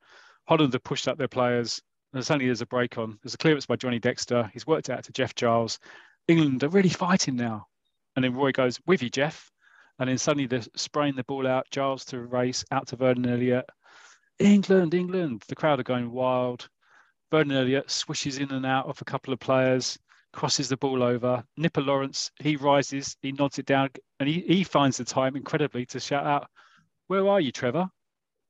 Holland have pushed up their players. And suddenly there's a break on. There's a clearance by Johnny Dexter. He's worked out to Jeff Giles. England are really fighting now. And then Roy goes, with you, Jeff. And then suddenly they're spraying the ball out. Giles to race out to Vernon Elliott. England, England. The crowd are going wild. Vernon Elliott swishes in and out of a couple of players, crosses the ball over. Nipper Lawrence, he rises, he nods it down, and he, he finds the time incredibly to shout out, Where are you, Trevor?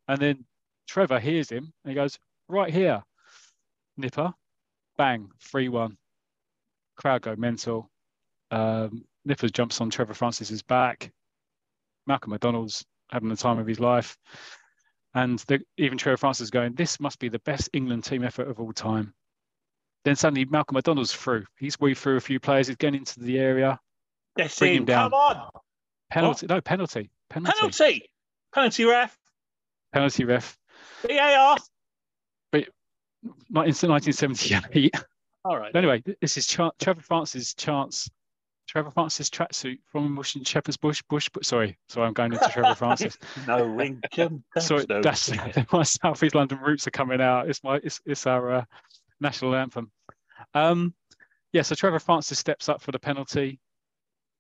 And then Trevor hears him and he goes, Right here. Nipper, bang, 3 1. Crowd go mental. Um, Nipper jumps on Trevor Francis's back. Malcolm McDonald's having the time of his life. And the, even Trevor Francis is going, this must be the best England team effort of all time. Then suddenly Malcolm McDonald's through. He's weaved through a few players. He's getting into the area. bring him down. Come on. Penalty. What? No, penalty. Penalty. Penalty. Penalty ref. Penalty ref. VAR. But not 1978. All right. Anyway, this is Ch- Trevor Francis' chance Trevor Francis tracksuit from Washington Shepherd's Bush. Bush, but sorry, sorry, I'm going into Trevor Francis. (laughs) no Lincoln. sorry, no. that's (laughs) my South East London roots are coming out. It's my, it's, it's our uh, national anthem. Um, yeah, so Trevor Francis steps up for the penalty,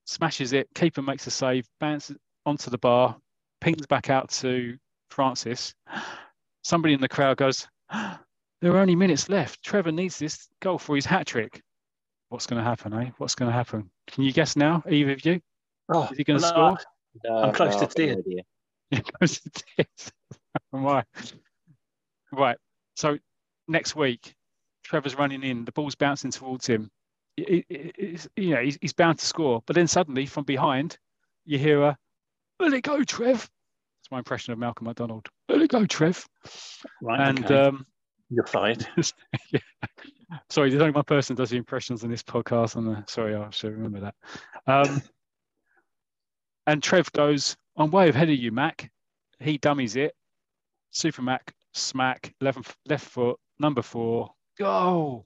smashes it. Keeper makes a save, bounces onto the bar, pings back out to Francis. (gasps) Somebody in the crowd goes, "There are only minutes left. Trevor needs this goal for his hat trick." What's going to happen, eh? What's going to happen? Can you guess now, either of you? Oh, Is he going to no, score? No, I'm close no, to tears. (laughs) Yeah, close to tears. (laughs) right. Right. So next week, Trevor's running in, the ball's bouncing towards him. It, it, it, you know, he's, he's bound to score. But then suddenly, from behind, you hear a, let it go, Trev. That's my impression of Malcolm McDonald. Let it go, Trev. Right. And okay. um, you're fired. (laughs) yeah. Sorry, there's only one person does the impressions in this podcast. And uh, sorry, I should remember that. Um, (laughs) and Trev goes, "I'm way ahead of you, Mac." He dummies it. Super Mac smack left left foot number four go.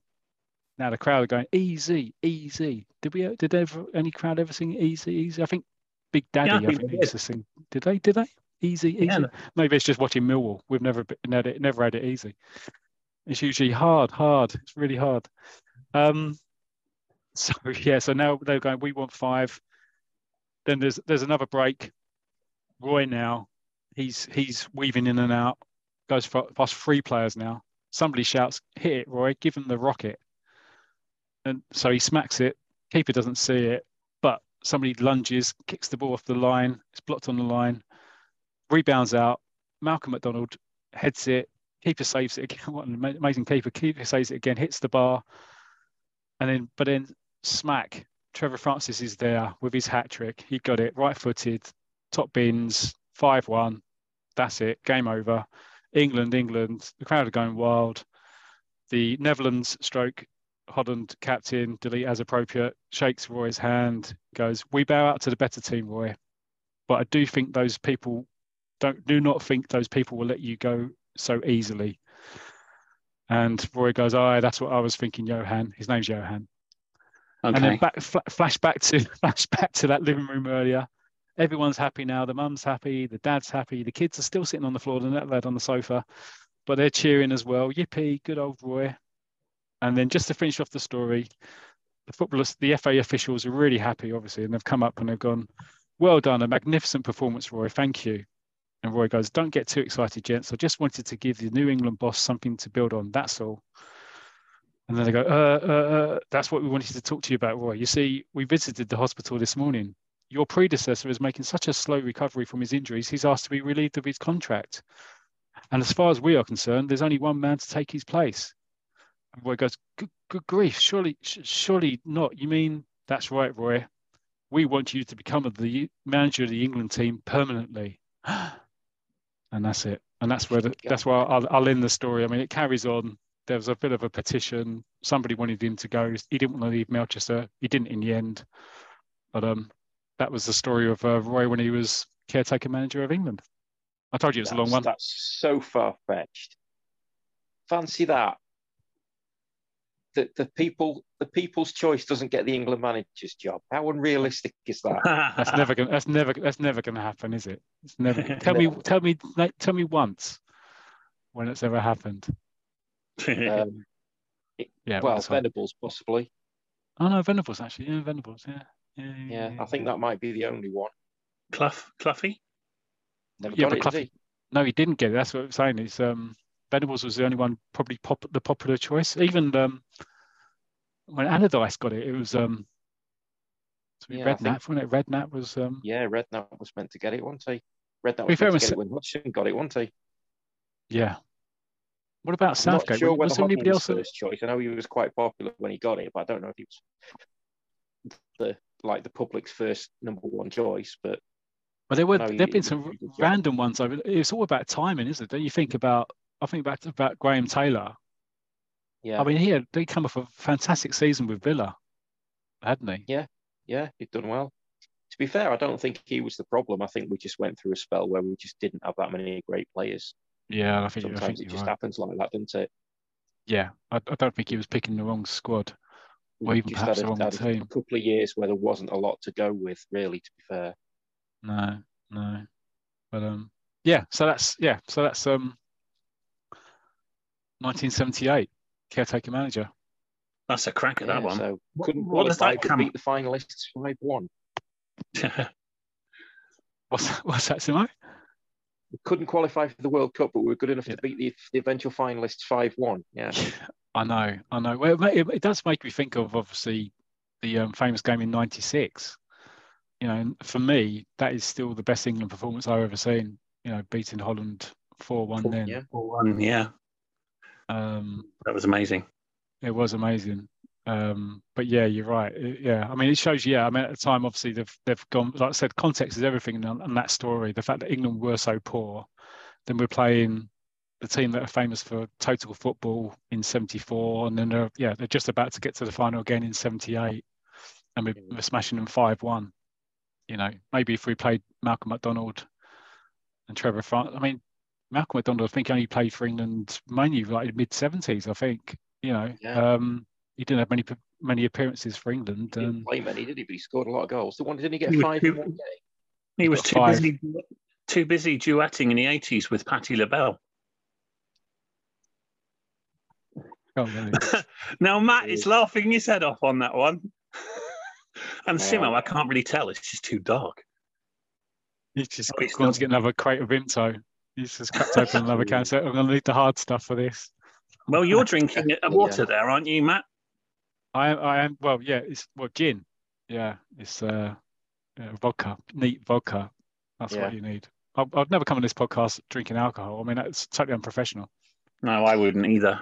Now the crowd are going easy, easy. Did we? Did ever any crowd ever sing easy, easy? I think Big Daddy. Yeah, I, think, I think used to sing. Did they? Did they? Easy, easy. Yeah. Maybe it's just watching Millwall. We've never never, never had it easy. It's usually hard, hard. It's really hard. Um, (laughs) so yeah, so now they're going. We want five. Then there's there's another break. Roy now, he's he's weaving in and out. Goes for, past three players now. Somebody shouts, "Hit it, Roy! Give him the rocket!" And so he smacks it. Keeper doesn't see it, but somebody lunges, kicks the ball off the line. It's blocked on the line. Rebounds out. Malcolm McDonald heads it keeper saves it again. (laughs) What an amazing keeper! Keeper saves it again, hits the bar, and then but then smack. Trevor Francis is there with his hat trick. He got it right footed, top bins, five one. That's it. Game over. England, England. The crowd are going wild. The Netherlands stroke Holland captain, delete as appropriate, shakes Roy's hand, goes, We bow out to the better team, Roy. But I do think those people don't do not think those people will let you go so easily. And Roy goes, "Oh, that's what I was thinking." Johan, his name's Johan. Okay. And then back, fl- flash back to (laughs) flash back to that living room earlier. Everyone's happy now. The mum's happy. The dad's happy. The kids are still sitting on the floor. The net lad on the sofa, but they're cheering as well. Yippee! Good old Roy. And then just to finish off the story, the footballers, the FA officials are really happy, obviously, and they've come up and they've gone, "Well done, a magnificent performance, Roy. Thank you." And Roy goes, Don't get too excited, gents. I just wanted to give the New England boss something to build on. That's all. And then they go, uh, uh, uh, That's what we wanted to talk to you about, Roy. You see, we visited the hospital this morning. Your predecessor is making such a slow recovery from his injuries, he's asked to be relieved of his contract. And as far as we are concerned, there's only one man to take his place. And Roy goes, Good, grief, surely, surely not. You mean that's right, Roy? We want you to become the manager of the England team permanently. (gasps) and that's it. And that's where the, that's why I'll, I'll end the story. I mean, it carries on. There was a bit of a petition. Somebody wanted him to go. He didn't want to leave Melchester. He didn't in the end. But um, that was the story of uh, Roy when he was caretaker manager of England. I told you it's a long one. That's so far fetched. Fancy that. The, the people the people's choice doesn't get the England manager's job. How unrealistic is that? (laughs) That's never gonna. That's never. That's never gonna happen, is it? It's never. (laughs) tell me. Tell me. like, Tell me once when it's ever happened. Um, Yeah. well, that's fine. Venables possibly. Oh no, Venables actually. Yeah, Venables. Yeah. Yeah. Yeah, I think that might be the only one. Clough, Cluffy. Never Yeah, got but it, Clough- did he? No, he didn't get it. That's what I'm saying. Is um, Venables was the only one, probably pop, the popular choice. Even um, when Allardyce got it, it was um, Yeah, I Redknapp, think- wasn't it? Redknapp was um, Yeah, Redknapp was meant to get it, wasn't he? Redknapp was meant to get it when Hodgson got it, wasn't he? yeah. What about I'm Southgate? sure was, was anybody else? first choice. I know he was quite popular when he got it, but I don't know if he was the like the public's first number one choice. But Well, there were there've been some did a good job. random ones over. It's all about timing, isn't it? Don't you think about? I think about about Graham Taylor. yeah, I mean, he had he come off a fantastic season with Villa, hadn't he? yeah, yeah, he'd done well. To be fair, I don't think he was the problem. I think we just went through a spell where we just didn't have that many great players. Yeah, I think, I Sometimes think it just right. happens like that, doesn't it? Yeah, I, I don't think he was picking the wrong squad. Or We even perhaps had, the a, wrong had a couple of years where there wasn't a lot to go with, really. To be fair, No, no. But um, yeah. So that's yeah. So that's um, 1978 caretaker manager. That's a crack at that Yeah, one. So What- couldn't what does qualify, that come- beat the finalists five one. (laughs) What's what's that, Simo? We couldn't qualify for the World Cup, but we were good enough Yeah. to beat the, the eventual finalists five one. Yeah, (laughs) I know, I know. Well, it, it, it does make me think of obviously the um, famous game in '96. You know, for me, that is still the best England performance I've ever seen. You know, beating Holland four-one. Then yeah. One, yeah, um, that was amazing. it was amazing. Um, but yeah, you're right. It- yeah, I mean, it shows. Yeah, I mean, at the time, obviously, they've they've gone. Like I said, context is everything on that story. The fact that England were so poor, then we're playing the team that are famous for total football in '74, and then they're yeah, they're just about to get to the final again in '78, and we're, we're smashing them five-one. You know, maybe if we played Malcolm McDonald and Trevor France, I mean, Malcolm McDonald, I think only played for England mainly like mid '70s. I think you know. Yeah. Um, he didn't have many many appearances for England. He didn't And play many, did he? But he scored a lot of goals. The one didn't he get He five too- in one game? He was too five. busy, too busy duetting in the eighties with Patti LaBelle. oh, (laughs) really? now Matt is laughing his head off on that one, (laughs) and Simo, Oh. I can't really tell. It's just too dark. he's just Oh, he's gone to get another crate of Vimto. He's just cracked open another can. So I'm going to need the hard stuff for this. Well, you're drinking (laughs) a Yeah. water there, aren't you, Matt? I am. I am. Well, yeah. It's well gin. Yeah, it's uh, yeah, vodka, neat vodka. That's Yeah. what you need. I, I'd never come on this podcast drinking alcohol. I mean, that's totally unprofessional. No, I wouldn't either.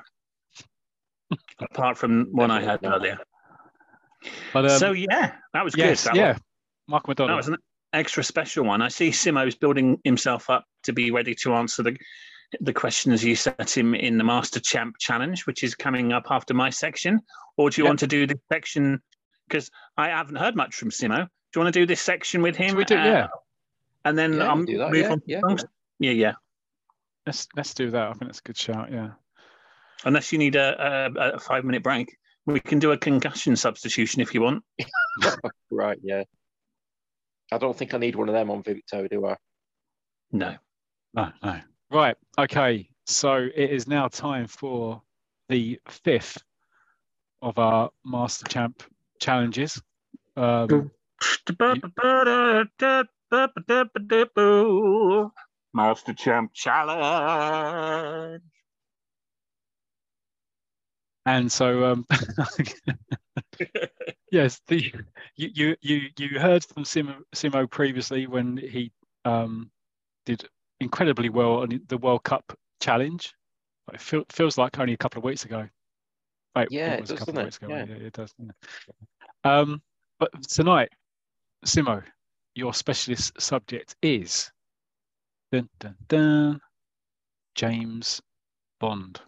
(laughs) Apart from one I had earlier. But um, so yeah, that was yes, good. That yeah. one. Mark That McDonald. was an extra special one. I see Simo's building himself up to be ready to answer the the questions you set him in the Master Champ Challenge, which is coming up after my section. Or do you Yep. want to do this section? Because I haven't heard much from Simo. Do you want to do this section with him? Should we do- Uh, yeah. And then Yeah, that, move yeah, on. yeah, yeah, yeah. Let's let's do that. I think that's a good shout. Yeah. Unless you need a, a, a five minute break, we can do a concussion substitution if you want. (laughs) Right, yeah. I don't think I need one of them on Vimto, do I? No. No, no. Right. Okay. So it is now time for the fifth of our Master Champ challenges. Um, Master Champ Challenge. And so, um, (laughs) yes, the you you you you heard from Simo, Simo previously when he um, did incredibly well on the World Cup challenge. It feel, feels like only a couple of weeks ago. Yeah, it was a does, couple of it? weeks ago. Yeah. Yeah, it does. Um, but tonight, Simo, your specialist subject is dun, dun, dun, James Bond.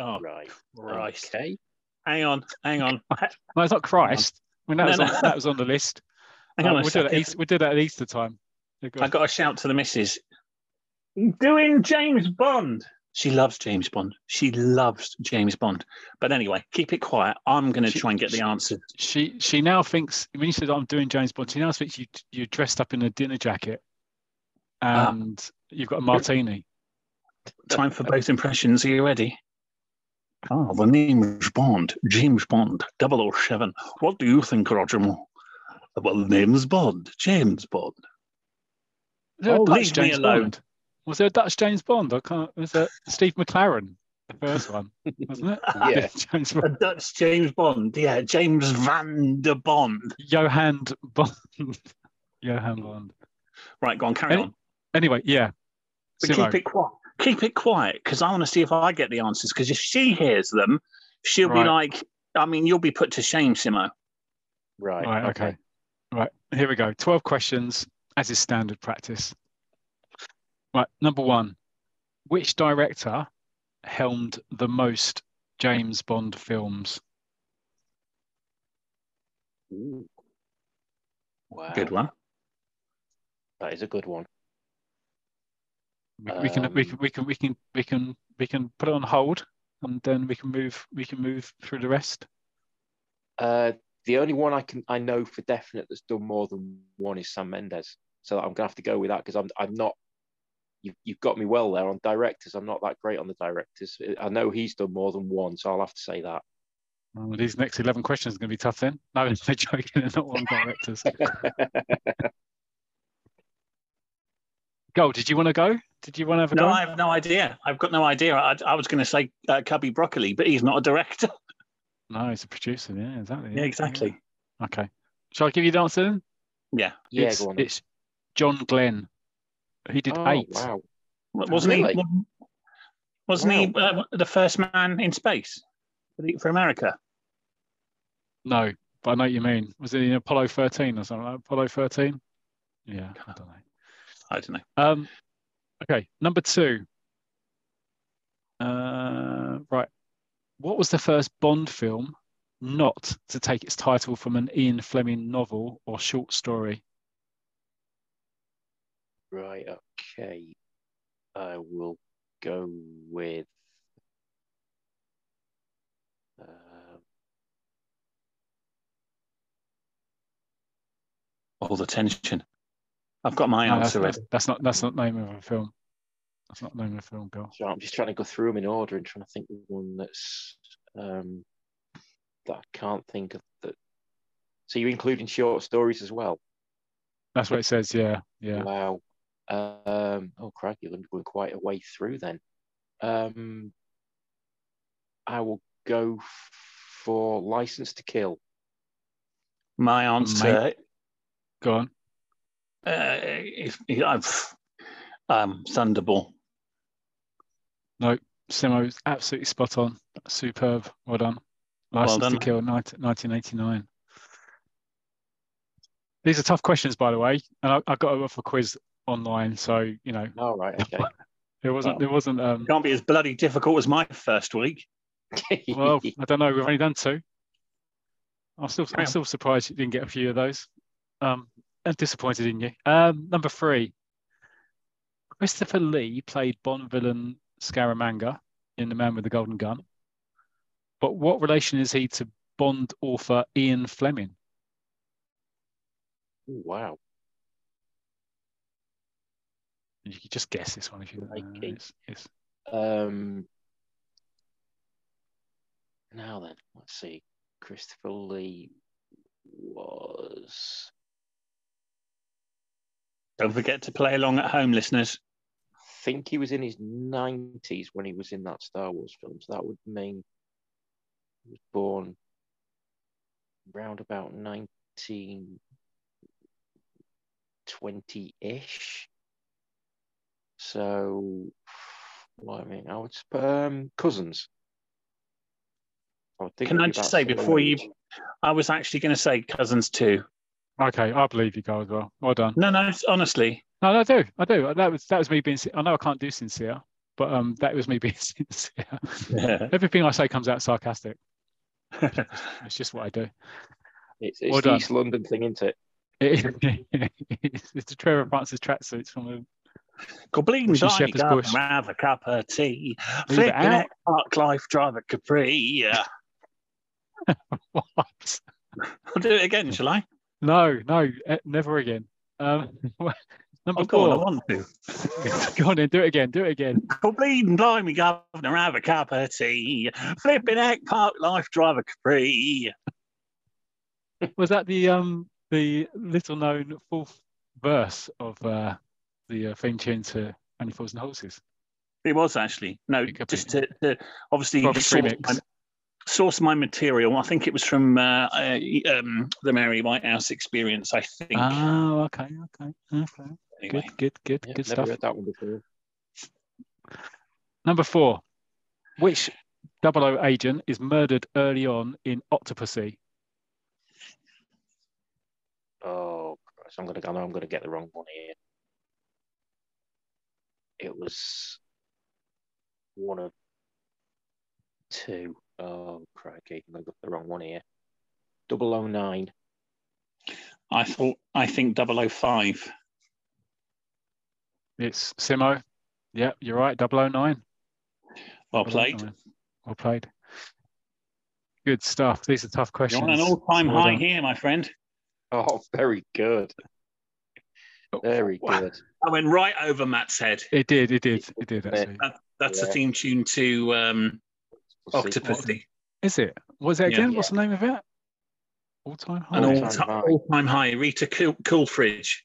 Oh, Right. Christ. Okay. hang on, hang on. (laughs) No, it's not Christ. I mean, that, No, was, no. On, that was on the list. (laughs) Hang Uh, on we'll, do that. Easter, we'll do that at Easter time. Yeah, go I on. got a shout to the missus. Doing James Bond. She loves James Bond. She loves James Bond. But anyway, keep it quiet. I'm going to try and get the answer. She she now thinks when you said I'm doing James Bond, she now thinks you you're dressed up in a dinner jacket Ah. and you've got a martini. Time for both impressions. Are you ready? Ah, the name is Bond. James Bond, 007. What do you think, Roger Moore? Well, the name's Bond. James Bond. Was there Oh, a Dutch leave me James alone. Bond? Was there a Dutch James Bond? I can't. Was that Steve McClaren, the first one, wasn't it? (laughs) Yeah. (laughs) James A Dutch James Bond. Yeah, James Van der Bond. Johan Bond. (laughs) Johan Bond. Right, go on, carry Any- on. Anyway, yeah. But Simo. keep it quiet. Keep it quiet because I want to see if I get the answers. Because if she hears them, she'll be like, I mean, you'll be put to shame, Simo. Right. Right, okay. Right, here we go. 12 questions, as is standard practice. Right, number one Which director helmed the most James Bond films? Ooh. Wow. Good one. That is a good one. We, we can we Um, can we can we can we can we can put it on hold and then we can move we can move through the rest. Uh, the only one I can I know for definite that's done more than one is Sam Mendes. So I'm gonna have to go with that because I'm I'm not. You've you've got me well there on directors. I'm not that great on the directors. I know he's done more than one, so I'll have to say that. Oh, these next 11 questions are going to be tough then. (laughs) No, I'm joking, they're not all directors. (laughs) Go, did you want to go? Did you want to have a No, go? I have no idea. I've got no idea. I, I was going to say uh, Cubby Broccoli, but he's not a director. (laughs) No, he's a producer. Yeah, exactly. yeah, exactly. Okay. Shall I give you the answer then? Yeah. yeah, it's, go on. it's John Glen. He did oh, eight. Wow. Wasn't Really? he? Wasn't he uh, the first man in space for, the, for America? No, but I know what you mean. Was it in Apollo 13 or something? Like Apollo 13? Yeah, I don't know. I don't know. Um, okay, number two. Uh, right. What was the first Bond film not to take its title from an Ian Fleming novel or short story? Right. Okay. I will go with. Uh, All the tension. I've got my No, answer that's, that's not that's not the name of a film. That's not the name of a film, girl. so I'm just trying to go through them in order and trying to think of one that's um, that I can't think of. That. So you're including short stories as well. That's what it says. Yeah, yeah. Wow. Um, oh, crikey, you're going quite a way through then. Um, I will go for License to Kill. My answer Go on. Uh, is, I've, um, Thunderball. Simo's absolutely spot on. Superb. Well done. Well License done. to Kill, 19, 1989. These are tough questions, by the way, and I, I got them off a quiz online, so you know All right, okay. (laughs) it wasn't. It wasn't. Um, Can't be as bloody difficult as my first week. (laughs) well, I don't know. We've only done two. I'm still. I'm still surprised you didn't get a few of those. Um, and disappointed in you. Um, number three. Christopher Lee played Bond villain Scaramanga in The Man with the Golden Gun. But what relation is he to Bond author Ian Fleming? Ooh, wow. You can just guess this one if you. Uh, it's, it's, Um, now then, let's see. Christopher Lee was. Don't forget to play along at home, listeners. I think he was in his 90s when he was in that Star Wars film. So that would mean he was born round about 1920 ish. So, well, I mean, I would um, cousins. I would think Can I just say before you- I was actually going to say cousins too. Okay, I believe you go as well. Well done. No, no, honestly. No, I do. I do. That was that was me being. I know I can't do sincere, but um, that was me (laughs) being sincere. Yeah. (laughs) Everything I say comes out sarcastic. (laughs) It's just what I do. It's, it's Well the done. East London thing, isn't it? It- it's, it's the Trevor Francis tracksuits from a Go bleeding Which is blimey, Shepherd's go Bush. have a cup of tea. Leave it Flipping out. it, Park Life, drive a Capri. Yeah. what? I'll do it again, shall I? No, no, eh, never again. Um, (laughs) number Oh, go on, I want to. (laughs) Go on then, do it again, do it again. Go bleeding blimey, governor, have a cup of tea. Flipping Egg Park Life, drive a Capri. Was that the um the little known fourth verse of uh, the uh, theme tune to Only Fools and Horses? It was actually. No, It could be. just to, to obviously remix. My, source my material. I think it was from uh, uh, um, the Mary Whitehouse experience, I think. Oh, okay, okay, okay. anyway. Good, good, good, Yeah, good never stuff. heard that one before. Number four. Which 00 agent is murdered early on in Octopussy? Oh, Christ, I'm gonna. I know I'm gonna get the wrong one here. It was one of two. Oh, crikey! I got the wrong one here. 009. I thought, I think 005. It's Simo. Yeah, you're right. 009. Well played. 009. Well played. Good stuff. These are tough You're questions. on an all-time Well high done. here, my friend. Oh, very good. Very good. I went right over Matt's head. It did. It did. It did Yeah. actually. That's the Yeah. theme tune to um, We'll. Octopussy. Is it? What's it Yeah. again? What's the name of it? All time high. An All-time all-time high. all-time high. Rita Cool, Coolfridge.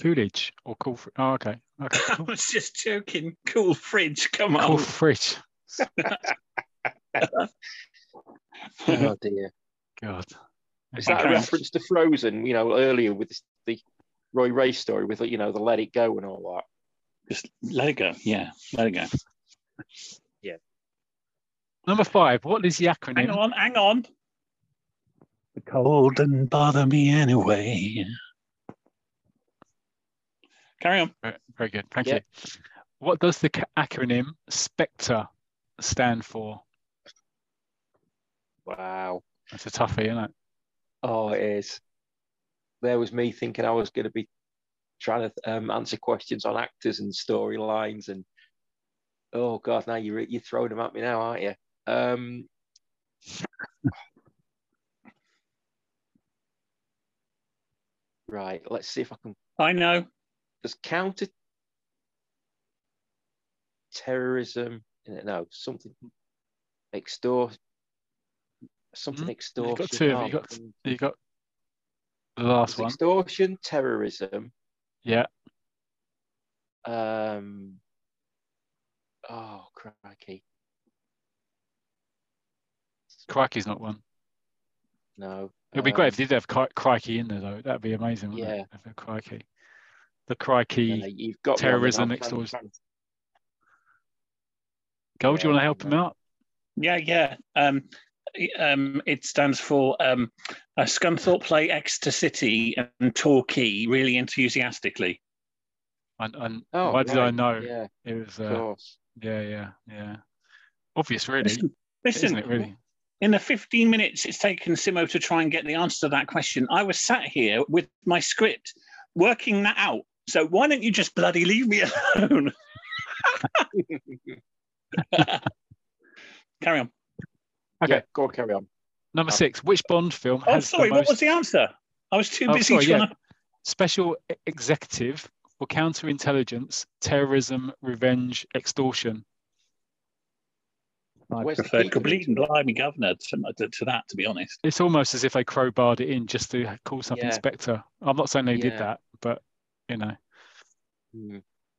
Coolidge or cool. Fr- oh, okay. Okay. (laughs) I was just joking. Coolfridge, come on. cool fridge. (laughs) Oh dear. God. Is that a reference to Frozen? You know, earlier with the Roy Ray story with you know the Let It Go and all that. Just let it go. Yeah, let it go. Number five. What is the acronym? Hang on, hang on. The cold didn't bother me anyway. Carry on. Very, very good. Thank Yeah. you. What does the acronym SPECTRE stand for? Wow. That's a toughie, isn't it? Oh, it is. There was me thinking I was going to be trying to um, answer questions on actors and storylines, and oh god, now you're you're throwing them at me now, aren't you? Um, right. Let's see if I can. I know. Does counter terrorism? No, something extort. Something Hmm? extortion. got two of oh, you got- You got the last one. extortion, terrorism. Yeah. Um. Oh crikey! Crikey's not one. No. It'd be great if um, they did have cri- Crikey in there, though. That'd be amazing, wouldn't Yeah. it? If Crikey. The Crikey. uh, you've got me on the- terrorism, I'm trying- extortion. trying- Gold, do you want to help him out? Yeah, yeah. Um, um, it stands for um, uh, Scunthorpe play Exeter City and Torquay really enthusiastically. And, and Oh, why did I know? Yeah, It was, of uh, course. yeah, yeah, yeah. Obvious, really. Listen, listen isn't it really? In the 15 minutes it's taken Simo to try and get the answer to that question, I was sat here with my script working that out. So why don't you just bloody leave me (laughs) alone? (laughs) Carry on. Okay. Yeah, go on, carry on. Number uh, six. Which Bond film Oh, has sorry, the what most was the answer? I was too Oh, busy sorry, trying yeah. to. special executive for counterintelligence, terrorism, revenge, extortion? I Where's the preferred key to complete and blimey governor to, to, to that, to be honest. It's almost as if they crowbarred it in just to call something Yeah. Spectre. I'm not saying they did that, but you know.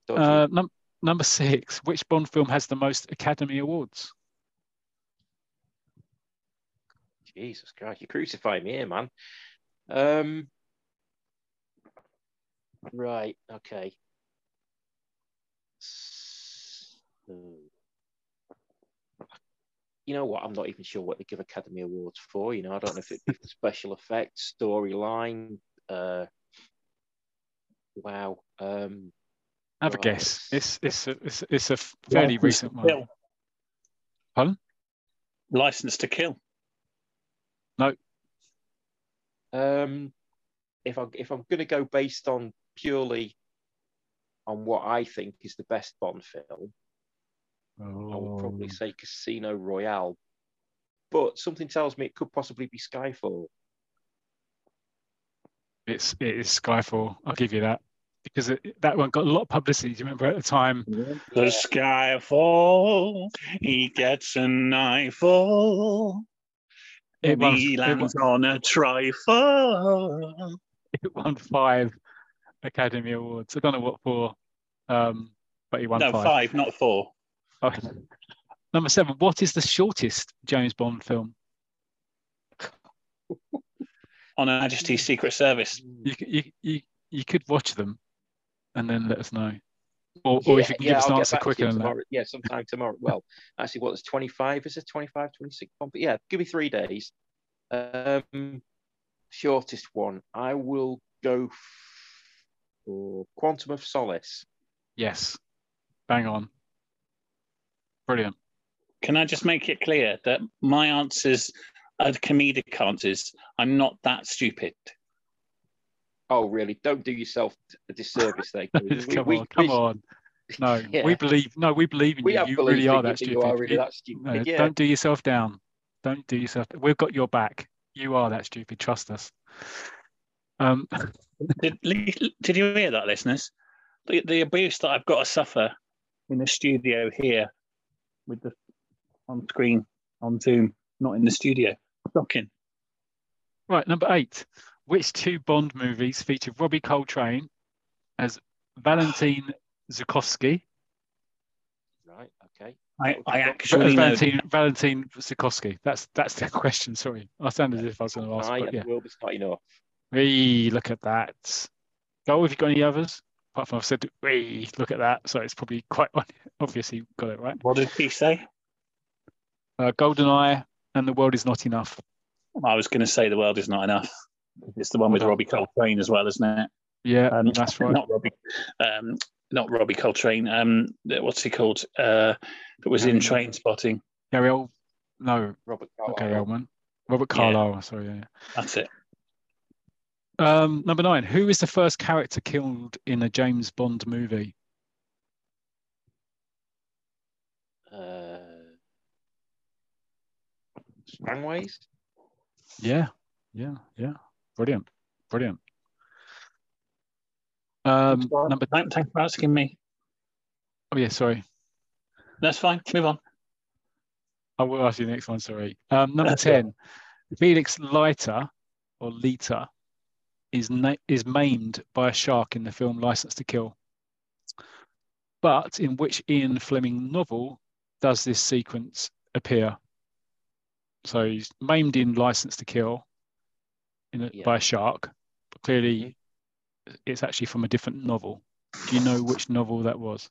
Dodgy. Uh, num- number six. Which Bond film has the most Academy Awards? Jesus Christ, you crucify me here, man. Um. Right. Okay. S-. You know what? I'm not even sure what they give Academy Awards for. You know, I don't know if it'd be for (laughs) special effects, storyline. Uh. Wow. Um. Have a guess. It's it's a, it's, it's a fairly License recent one. Kill. Pardon? License to kill. No. Um. if I if I'm going to go based on purely on what I think is the best Bond film, I would probably Oh, say Casino Royale. But something tells me it could possibly be Skyfall. it's it is Skyfall. I'll give you that because it, that one got a lot of publicity. Do you remember at the time? The Skyfall, he gets an eyeful. It won, he it, lands won, on a trifle. it won five Academy Awards. I don't know what for, um, but he won No, five. five, not four. Number seven. What is the shortest James Bond film? On Her Majesty's Secret Service. You you you, you could watch them, and then let us know, or, or if you can give us an I'll get answer quicker you than that. Yeah, sometime tomorrow. Well, actually, what is 25? Is it 25, 26? But yeah, give me three days. Um, shortest one. I will go for Quantum of Solace. Yes, bang on. Brilliant. Can I just make it clear that my answers are comedic answers? I'm not that stupid. Oh, really? Don't do yourself a disservice there. Gary. (laughs) We- come we- on, come we- on. No, (laughs) Yeah. we believe. No, we believe in We you. You really are that that stupid. You are really You- that stupid. no, yeah. Don't do yourself down. Don't do yourself. We've got your back. You are that stupid. Trust us. Um, (laughs) Did, did you hear that, listeners? The, the abuse that I've got to suffer in the studio here with the on screen, on Zoom, not in the studio. Shocking. right, number eight. Which two Bond movies featured Robbie Coltrane as Valentine Zukovsky? Right. Okay. I, I As actually know. Valentine Valentine Zukovsky. That's that's the (laughs) question. Sorry, I sounded as if I was going to ask, I but and yeah. the world is not enough. Hey, look at that. Go. Have you got any others? Apart from I've said, hey, look at that. So it's probably quite (laughs) obvious you got it right. What did he say? Uh, GoldenEye and The World Is Not Enough. I was going to say the world is not enough. It's the one with Robbie Coltrane as well, isn't it? Yeah, Um, that's right. Not Robbie. Um, not Robbie Coltrane. Um, what's he called? Uh, that was in Trainspotting. Gary Ol- no, Robert not Carlyle. Gary Oldman. Robert Yeah. Carlyle. Sorry. Yeah. That's it. Um, number nine. Who is the first character killed in a James Bond movie? Uh, Strangways. Yeah, yeah, yeah. Brilliant, brilliant. Um, number. Thank- Thanks for asking me. Oh yeah, sorry. That's fine. Move on. I will ask you the next one. Sorry. Um, number That's all right. ten. Felix Leiter or Lita is na- is maimed by a shark in the film License to Kill. But in which Ian Fleming novel does this sequence appear? So he's maimed in License to Kill in a, Yeah. by a shark, but clearly it's actually from a different novel. Do you know which novel that was?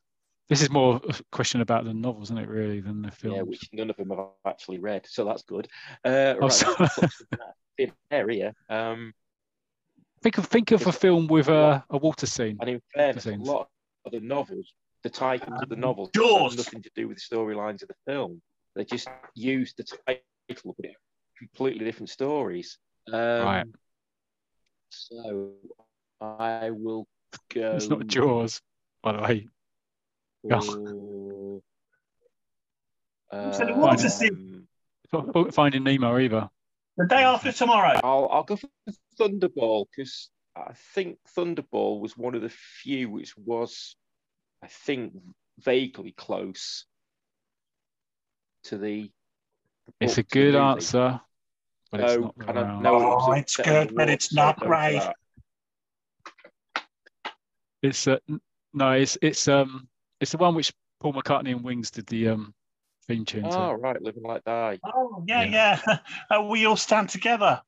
This is more a question about the novels, isn't it, really, than the film? Yeah, which none of them have actually read, so that's good. Uh, Oh, right, so- let's put some thin air here. Um, Think of think of a film with a, a water scene. and in fairness, a lot of the novels, the titles of the novels, Jaws. have nothing to do with the storylines of the film. They just use the title, but it's completely different stories. Um, Right. So I will go. It's not Jaws, by the way. Yeah. for, You said it was a sim- um, It's Finding Nemo either. The day after tomorrow. I'll I'll go for Thunderball because I think Thunderball was one of the few which was, I think, vaguely close to the. the It's a book, to the good movie. answer, but it's No, not and I know Oh, a it's good, but it's not right. It's uh, no, it's it's um it's the one which Paul McCartney and Wings did the um theme tune to. Oh right, Live and Let Die. Oh, yeah, yeah. (laughs) Uh, we all stand together.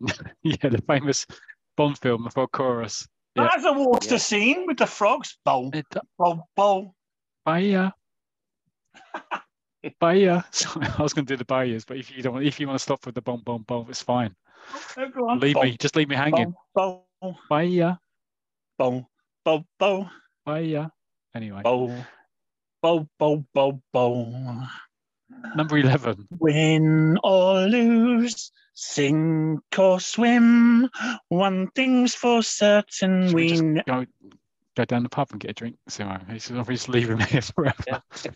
(laughs) yeah, the famous Bond film, the frog chorus. Yeah. That's a water Yeah. scene with the frogs. Bowl, It, bowl, bowl. Bahia. Bahia. Sorry, I was going to do the Bahias, but if you don't, want, if you want to stop with the bomb, bomb, bomb, it's fine. Oh. Leave bowl, me, just leave me hanging. Bowl, bowl, Bahia, bowl, bowl, bowl, Bahia. Anyway, bowl, bowl, bowl, bowl, bowl. Number eleven. Win or lose, Sink or swim, one thing's for certain. Should we We go go down the pub and get a drink, Simo. He's obviously leaving me (laughs) here forever. Yeah. (laughs)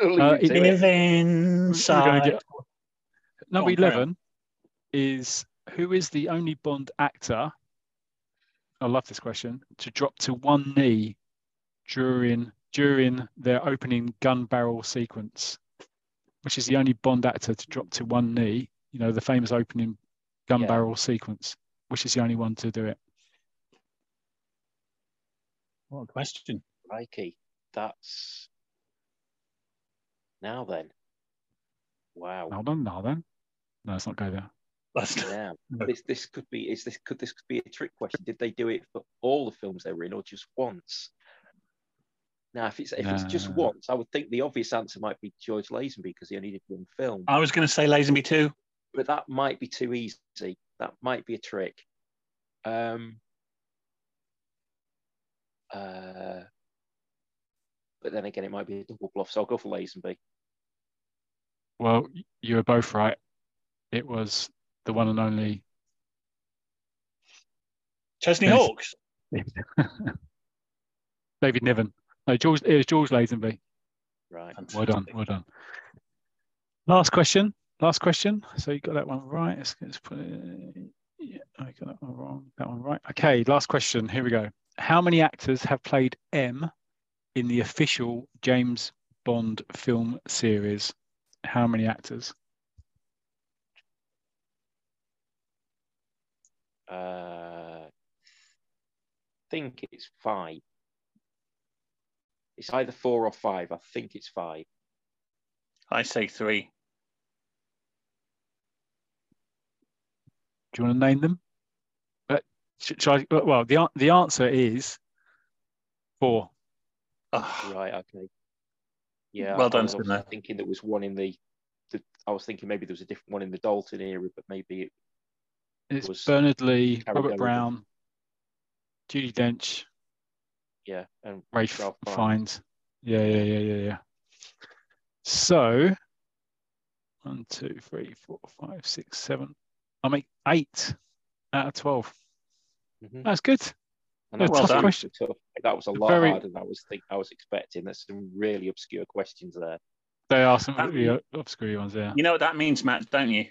Uh, Leave it- it. live inside. get- Number on. eleven is who is the only Bond actor? I love this question to drop to one knee during during their opening gun barrel sequence, which is the only Bond actor to drop to one knee. You know the famous opening gun Yeah. barrel sequence, which is the only one to do it. What a question. Crikey, that's now then. Wow. Hold on, now then. No, let's not go there. That's Yeah. No. (laughs) This this could be is this could this could be a trick question. Did they do it for all the films they were in or just once? Now, if it's if it's just once, I would think the obvious answer might be George Lazenby because he only did one film. I was going to say Lazenby too. but that might be too easy. That might be a trick. Um, uh, but then again, it might be a double bluff. So I'll go for Lazenby. Well, you were both right. It was the one and only Chesney Yes. Hawkes. (laughs) David Niven. No, George. It was George Lazenby. Right. Well done. Well done. Last question. Last question. So you got that one right. Let's, let's put it. Yeah, I got that one wrong. That one right. Okay. Last question. Here we go. How many actors have played M in the official James Bond film series? How many actors? Uh, think it's five. It's either four or five. I think it's five. I say three. Do you want to name them? But sh- shall I, uh, well, the the answer is four. Oh, Right. Okay. Yeah. Well I done, was obviously Thinking there was one in the, the. I was thinking maybe there was a different one in the Dalton era, but maybe it, It's was Bernard Lee, Robert Brown, Judi Dench, yeah. And Rafe Ralph Fiennes. Fiennes. Yeah, yeah, yeah, yeah, yeah. So one, two, three, four, five, six, seven. I make eight out of twelve. Mhm. That's good. And Yeah, that tough was question. tough. That was a lot Very- harder than I was think I was expecting. There's some really obscure questions there. They are some Um, really obscure ones. Yeah. you know what that means, Matt, don't you?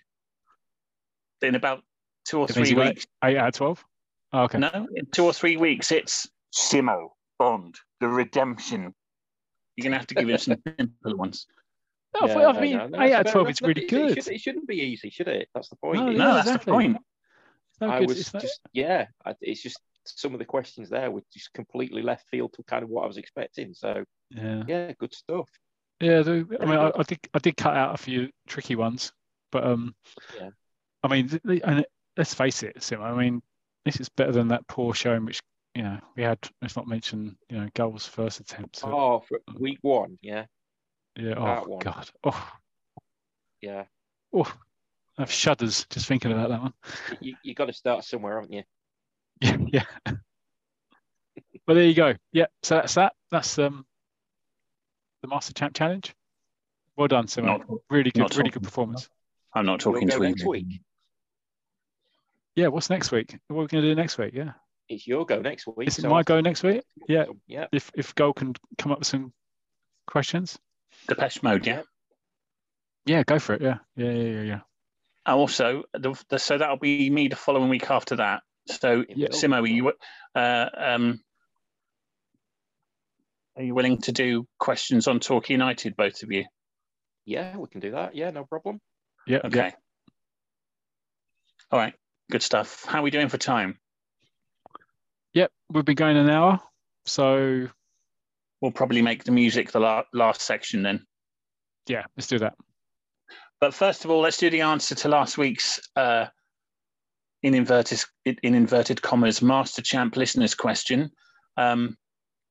In about two or It three weeks. Eight out of twelve. Oh, okay. No, in two or three weeks, it's Simo, Bond, the redemption. You're going to have to give him some simple ones. (laughs) No, I Yeah, thought- I mean, no, no, eight that's out of fair twelve enough. is really it- good. It, should, it shouldn't be easy, should it? That's the point. No, It's- No, that's exactly. the point. I good. was just yeah. I, it's just some of the questions there were just completely left field to kind of what I was expecting. So yeah. yeah, good stuff. Yeah, the, I mean, I, good. I did I did cut out a few tricky ones, but um, Yeah. I mean, th- the, and it, let's face it, Sim. I mean, this is better than that poor showing which you know we had. Let's not mention you know Gull's first attempt. At, Oh, for week one, yeah, yeah. that Oh one. God. Oh, yeah. oh. I have shudders just thinking about that one. You you got to start somewhere, haven't you? (laughs) Yeah, yeah. but there you go. Yeah. So that's that. That's um the Master Champ Challenge. Well done, Sim. Not- Really good, really good performance. I'm not You'll talking to you. next week. Yeah. What's next week? What are we going to do next week? Yeah. It's your go next week. Is it so my I'll- go next week? Yeah. Yeah. if if Goal can come up with some questions, Depeche Mode, yeah. yeah, go for it. Yeah, yeah, yeah, yeah. yeah. Also, the, the, so that'll be me the following week after that. So, Yeah. Simo, are you, uh, um, are you willing to do questions on Torquay United, both of you? Yeah, we can do that. Yeah, no problem. Yeah, Okay. yeah. All right. Good stuff. How are we doing for time? Yep, we've been going an hour, so We'll probably make the music the la- last section then. yeah, let's do that. But first of all, let's do the answer to last week's uh, in inverted in inverted commas master champ listeners question. Um,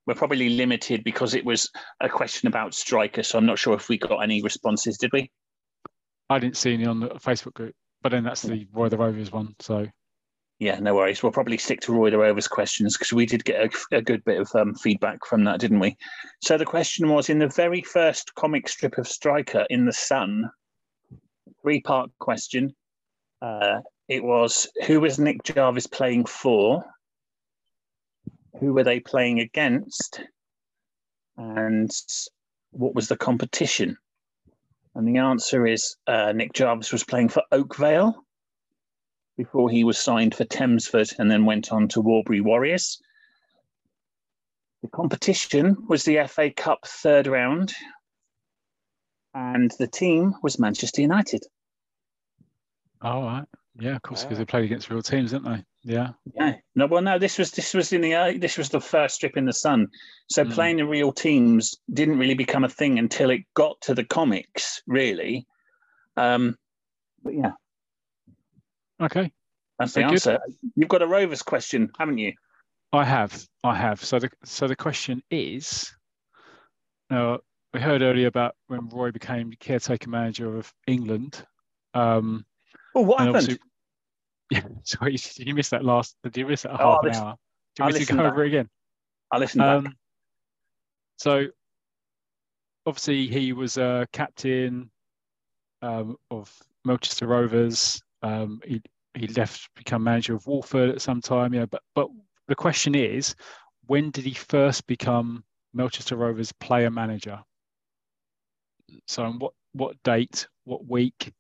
we're probably limited because it was a question about striker, so I'm not sure if we got any responses. Did we? I didn't see any on the Facebook group, but then that's the Roy the Rovers one. So Yeah, no worries. We'll probably stick to Roy Rovers questions because we did get a, a good bit of um, feedback from that, didn't we? So the question was in the very first comic strip of Striker in the Sun, three part question. Uh, it was who was Nick Jarvis playing for? Who were they playing against? And what was the competition? And the answer is uh, Nick Jarvis was playing for Oakvale before he was signed for Thamesford and then went on to Warbury Warriors. The competition was the FA Cup third round, and the team was Manchester United. All right. Yeah, of course, because they played against real teams, didn't they? Yeah. Yeah. No, well, no. This was this was in the early, this was the first strip in the sun. So Mm. playing the real teams didn't really become a thing until it got to the comics, really. Um, but yeah, Okay. that's the Very good. answer. You've got a Rovers question, haven't you? I have. I have. So the so the question is, now we heard earlier about when Roy became caretaker manager of England. Um, Oh, what happened? (laughs) yeah. Sorry, did (laughs) you miss that last? Did you miss that Oh, half an hour? Do you want me to go back. over again? I listened back. Um, so obviously he was a captain um, of Manchester Rovers. Um, he he left become manager of Walford at some time. Yeah, but but the question is, when did he first become Manchester Rovers player manager? So on what what date, what week,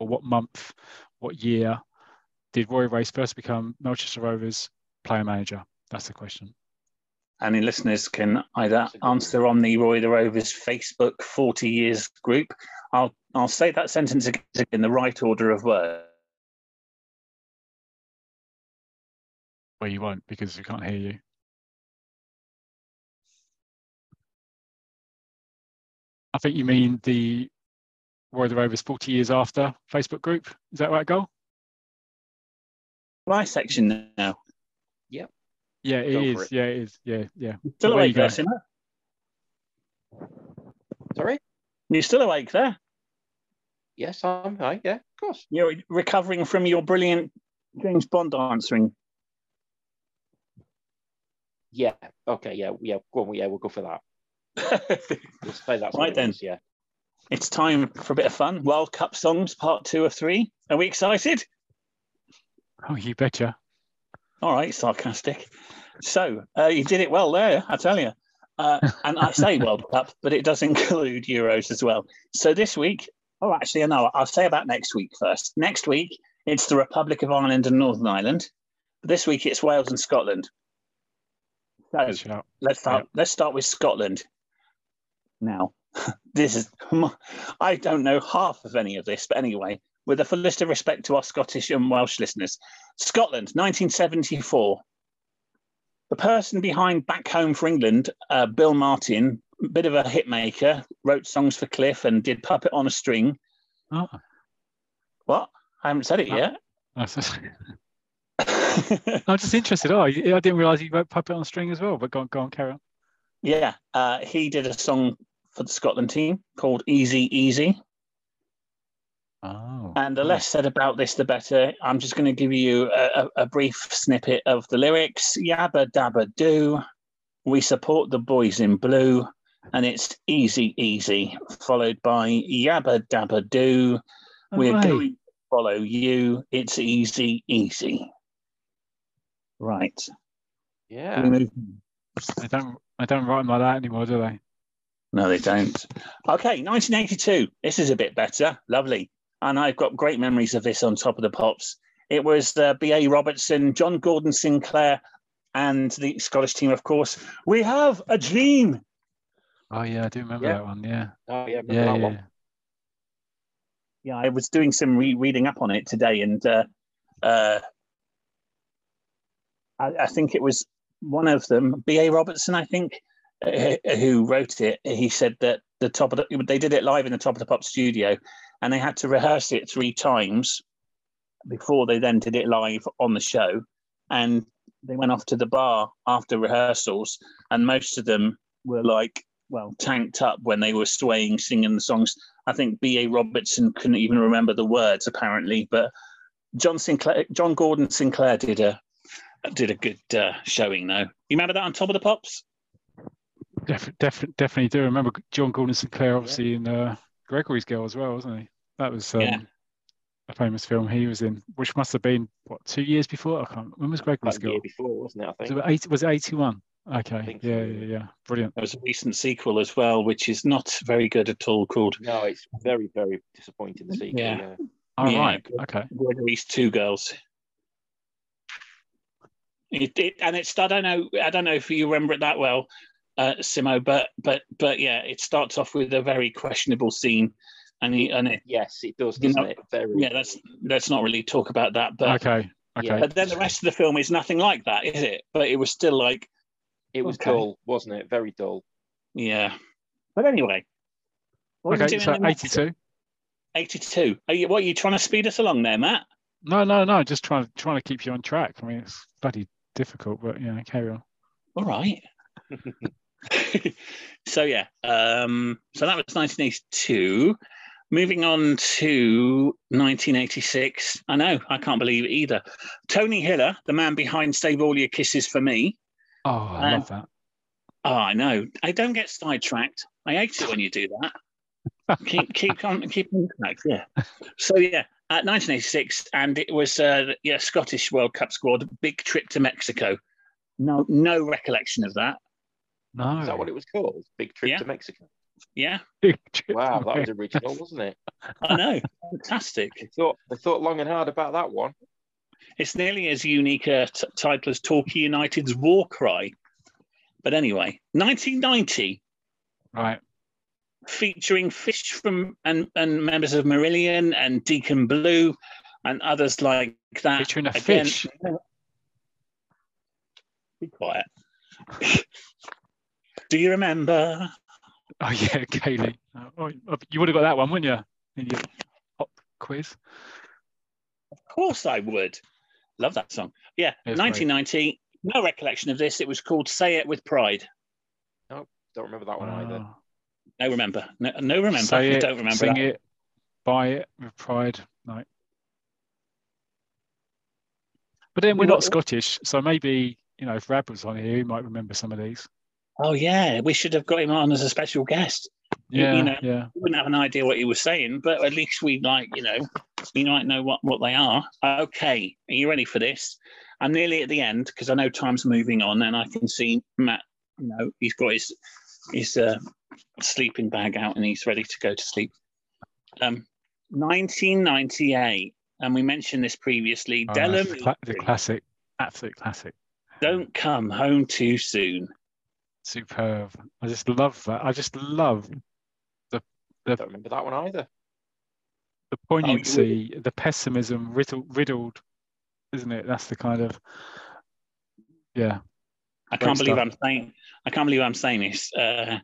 or what month, what year did Roy Race first become Manchester Rovers player manager? That's the question. the listeners can either answer on the Roy the Rovers Facebook 40 years group. I'll I'll say that sentence again in the right order of words. Well, you won't because we can't hear you. I think you mean the Roy the Rovers 40 years after Facebook group. Is that right, Goal? My section now. Yep. Yeah, it Go is. it. Yeah, it is. Yeah, yeah. Still Away you awake there, go. Simmer? Sorry? You're still awake there? Yes, I'm right. Yeah, of course. You're recovering from your brilliant James Bond answering. Yeah. Okay. Yeah. Yeah. Go on. Yeah, we'll go for that. (laughs) We'll say that's what Right then. was, Yeah. it's time for a bit of fun. World Cup songs, part two of three. Are we excited? Oh, you betcha. All right, sarcastic. So uh, you did it well there, I tell you. Uh, and I say World Cup, but it does include Euros as well. So this week, oh, actually, no, I'll say about next week first. Next week, it's the Republic of Ireland and Northern Ireland. This week, it's Wales and Scotland. So let's start. Let's start with Scotland. Now, (laughs) this is (laughs) I don't know half of any of this, but anyway, with the fullest of respect to our Scottish and Welsh listeners, Scotland, 1974. The person behind Back Home for England, uh, Bill Martin, a bit of a hit maker, wrote songs for Cliff and did Puppet on a String. Oh, What? I haven't said it Oh. yet. (laughs) I'm just interested. Oh, I didn't realise you wrote Puppet on String as well, but go on, go on, carry on. yeah, uh, he did a song for the Scotland team called Easy Easy. Oh. And the less said about this, the better. I'm just going to give you a, a, brief snippet of the lyrics. Yabba dabba do. We support the boys in blue. And it's easy, easy, followed by yabba dabba do. We're Away. going to follow you. It's easy, easy. Right. Yeah. We move- They don't. They don't write them like that anymore, do they? No, they don't. Okay, 1982. This is a bit better. Lovely. And I've got great memories of this on top of the pops. It was uh, B.A. Robertson, John Gordon Sinclair, and the Scottish team, of course. We have a dream. Oh yeah, I do remember Yeah. that one. Yeah. Oh, yeah. remember Yeah. that yeah. one? Yeah, I was doing some re- reading up on it today, and uh, uh, I, I think it was one of them, B.A. Robertson, I think, uh, who wrote it. He said that the top of the, they did it live in the top of the pop studio, and they had to rehearse it three times before they then did it live on the show. And they went off to the bar after rehearsals, and most of them were like, well, tanked up when they were swaying, singing the songs. I think B.A. Robertson couldn't even remember the words apparently, but John Sinclair, John Gordon Sinclair did a did a good uh, showing though. You remember that on Top of the Pops? Def- def- definitely do remember John Gordon Sinclair, obviously in uh, Gregory's Girl as well, wasn't he? That was um, Yeah. a famous film he was in, which must have been what two years before. I can't. When was Gregory's About a year before, wasn't it? I Was think. it, 80, was it 81? Okay. think so, yeah, yeah. yeah, yeah. Brilliant. There was a recent sequel as well, which is not very good at all, called No, it's very, very disappointing. The sequel. Yeah. Yeah. All Yeah. right. Okay. Gregory's Two Girls. It, it and it's I don't know I don't know if you remember it that well, uh, Simo, but but but yeah, it starts off with a very questionable scene, and he, and it, Yes, it does, You doesn't know, it? Very. yeah, let's let's not really talk about that, but Okay. Okay. Yeah. but then the rest of the film is nothing like that, is it? But it was still like It was Okay. dull, wasn't it? Very dull. yeah. But anyway, what are you Okay. doing So in the next- 82. 82. Are you what are you trying to speed us along there, Matt? No, no, no. Just trying trying to keep you on track. I mean, it's bloody difficult, but yeah, carry on. All right. (laughs) so yeah, um, so that was 1982. Moving on to 1986. I know, I can't believe it either. Tony Hiller, the man behind Save All Your Kisses for Me. Oh, I Um, love that. Oh, I know. I don't get sidetracked. I hate it when you do that. keep keep on keep on track. Yeah. So yeah, at 1986, and it was uh, yeah Scottish World Cup squad. Big trip to Mexico. No no recollection of that. No. Is that what it was called? Big trip Yeah. to Mexico. Yeah, Wow, that was original, wasn't it? I know. Fantastic. They thought they thought long and hard about that one. It's nearly as unique a t- title as Torquay United's War Cry. But anyway, 1990, Right. Featuring Fish from and, and members of Marillion and Deacon Blue and others like that. Featuring a Again- fish. Be quiet. Do you remember? Oh yeah, (laughs) Kayleigh. Oh, oh, you would have got that one, wouldn't you? In your pop quiz. Of course I would. Love that song. Yeah, It's 1990. No recollection of this. It was called Say It with Pride. No, don't remember that one either. Oh. No remember. No, no remember. Say it, Don't remember sing that. it, buy it with pride. No. But then we're not Scottish, so maybe you know if Rab was on here, he might remember some of these. Oh yeah, we should have got him on as a special guest. You- Yeah, you know, yeah. We wouldn't have an idea what he was saying, but at least we like, you know, we might know what what they are. Okay, are you ready for this? I'm nearly at the end because I know time's moving on, and I can see Matt. You know, he's got his his uh, sleeping bag out, and he's ready to go to sleep. Um, 1998, and we mentioned this previously. Oh, Della that's the, cla- the classic, absolute classic. don't come home too soon. Superb. I just love that. I just love the I Don't remember that one either. the Oh, poignancy, the pessimism, riddled, riddled, isn't it? That's the kind of yeah. I Great can't believe stuff. I'm saying. I can't believe I'm saying this. Uh,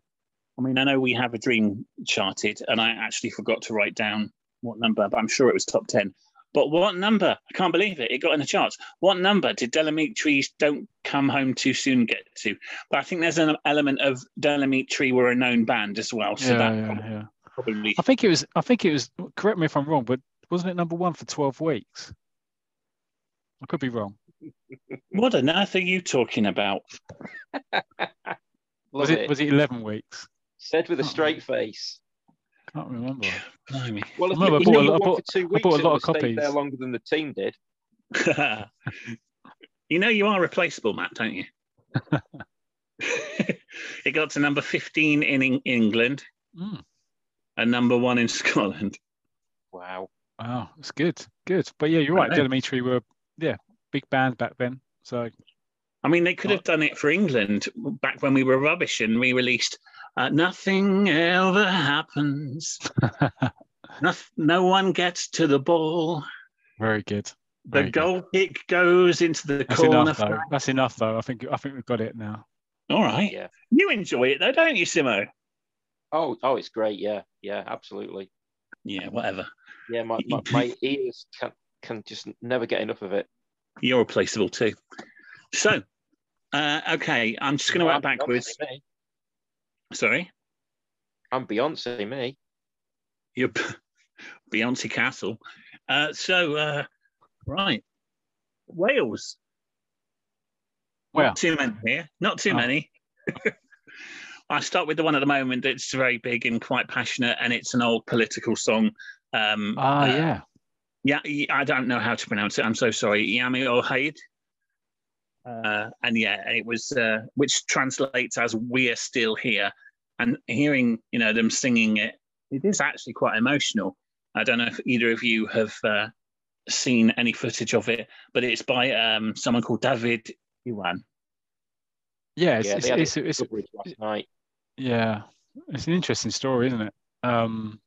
I mean, I know we have a dream charted, and I actually forgot to write down what number, but I'm sure it was top ten. But what number? I can't believe it. It got in the charts. What number did Del Amitri's "Don't Come Home Too Soon" get to? But I think there's an element of Delamitre were a known band as well, so yeah, that yeah, yeah. probably. I think it was. I think it was. Correct me if I'm wrong, but wasn't it number one for 12 weeks? I could be wrong. What on earth are you talking about? (laughs) Was it, it. Was it 11 weeks? Said with a Oh. straight face. Can't remember. Blimey. Well, I remember I bought a lot- I bought- for two I bought a lot of have stayed there copies. longer than the team did. (laughs) you know you are replaceable, Matt, don't you? (laughs) it got to number 15 in Eng- England Mm, and number one in Scotland. Wow. wow, it's good, good. But yeah, you're I right. know. Del Amitri were yeah big band back then. So I mean, they could have done it for England back when we were rubbish and we released uh, Nothing Ever Happens. (laughs) No, no one gets to the ball. very good. The Very good. goal kick goes into the That's corner. enough though. That's enough though. I think I think we've got it now. All right. Yeah. You enjoy it though, don't you, Simo? Oh, oh, it's great. Yeah, yeah, absolutely. Yeah, whatever. Yeah, my, my, my ears can can just never get enough of it. You're replaceable too. So, uh, okay, I'm just going to work I'm backwards. Beyonce. Sorry, I'm Beyonce, me. you're (laughs) Beyonce Castle. Uh, so, uh, right, Wales. Well, Not too many here. Not too Oh. many. (laughs) I start with the one at the moment that's very big and quite passionate, and it's an old political song. Um, ah uh, yeah. Yeah, I don't know how to pronounce it. I'm so sorry. Yma o Hyd. Uh, and yeah, it was, uh, which translates as "We're still here." And hearing, you know, them singing it, it is actually quite emotional. I don't know if either of you have uh, seen any footage of it, but it's by um, someone called David Iwan. Yeah, it's, yeah, it's, they had it's, it it's, coverage last night. yeah, it's an interesting story, isn't it? Um,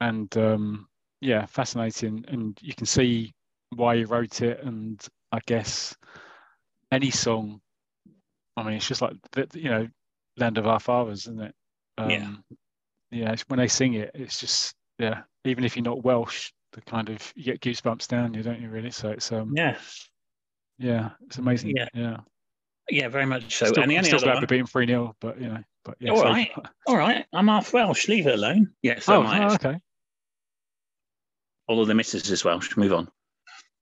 and um, yeah, fascinating, and you can see why he wrote it. And I guess any song, I mean, it's just like the, you know, "Land of Our Fathers," isn't it? Um, Yeah. Yeah, it's- when they sing it, it's just yeah. Even if you're not Welsh, the kind of you get goosebumps down you, don't you? Really? So it's um Yeah, yeah, it's amazing. Yeah. yeah. yeah, very much so. Still, and the only still other glad one, we're beating three 0 but you know, but yeah. All so- right. (laughs) all right, I'm half Welsh. Leave it alone. Yeah, so Oh, oh, okay. All of the misses as well. Move on.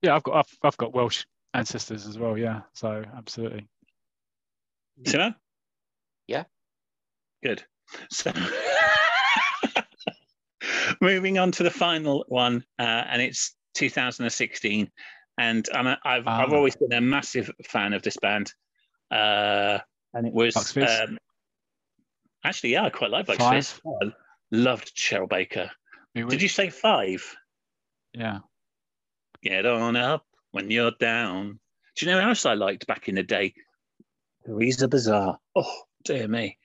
Yeah, I've got I've, I've got Welsh ancestors as well. Yeah, so absolutely. Simo? Yeah. Good. So (laughs) moving on to the final one, uh, and it's 2016. And I'm a, I've, I've Ah. always been a massive fan of this band. Uh, and it was um, actually, yeah, I quite like Bucks Fizz. Loved Cheryl Baker. Did you say five? Yeah. Get on up when you're down. Do you know what else I liked back in the day? Teresa Bazar. Oh, dear me.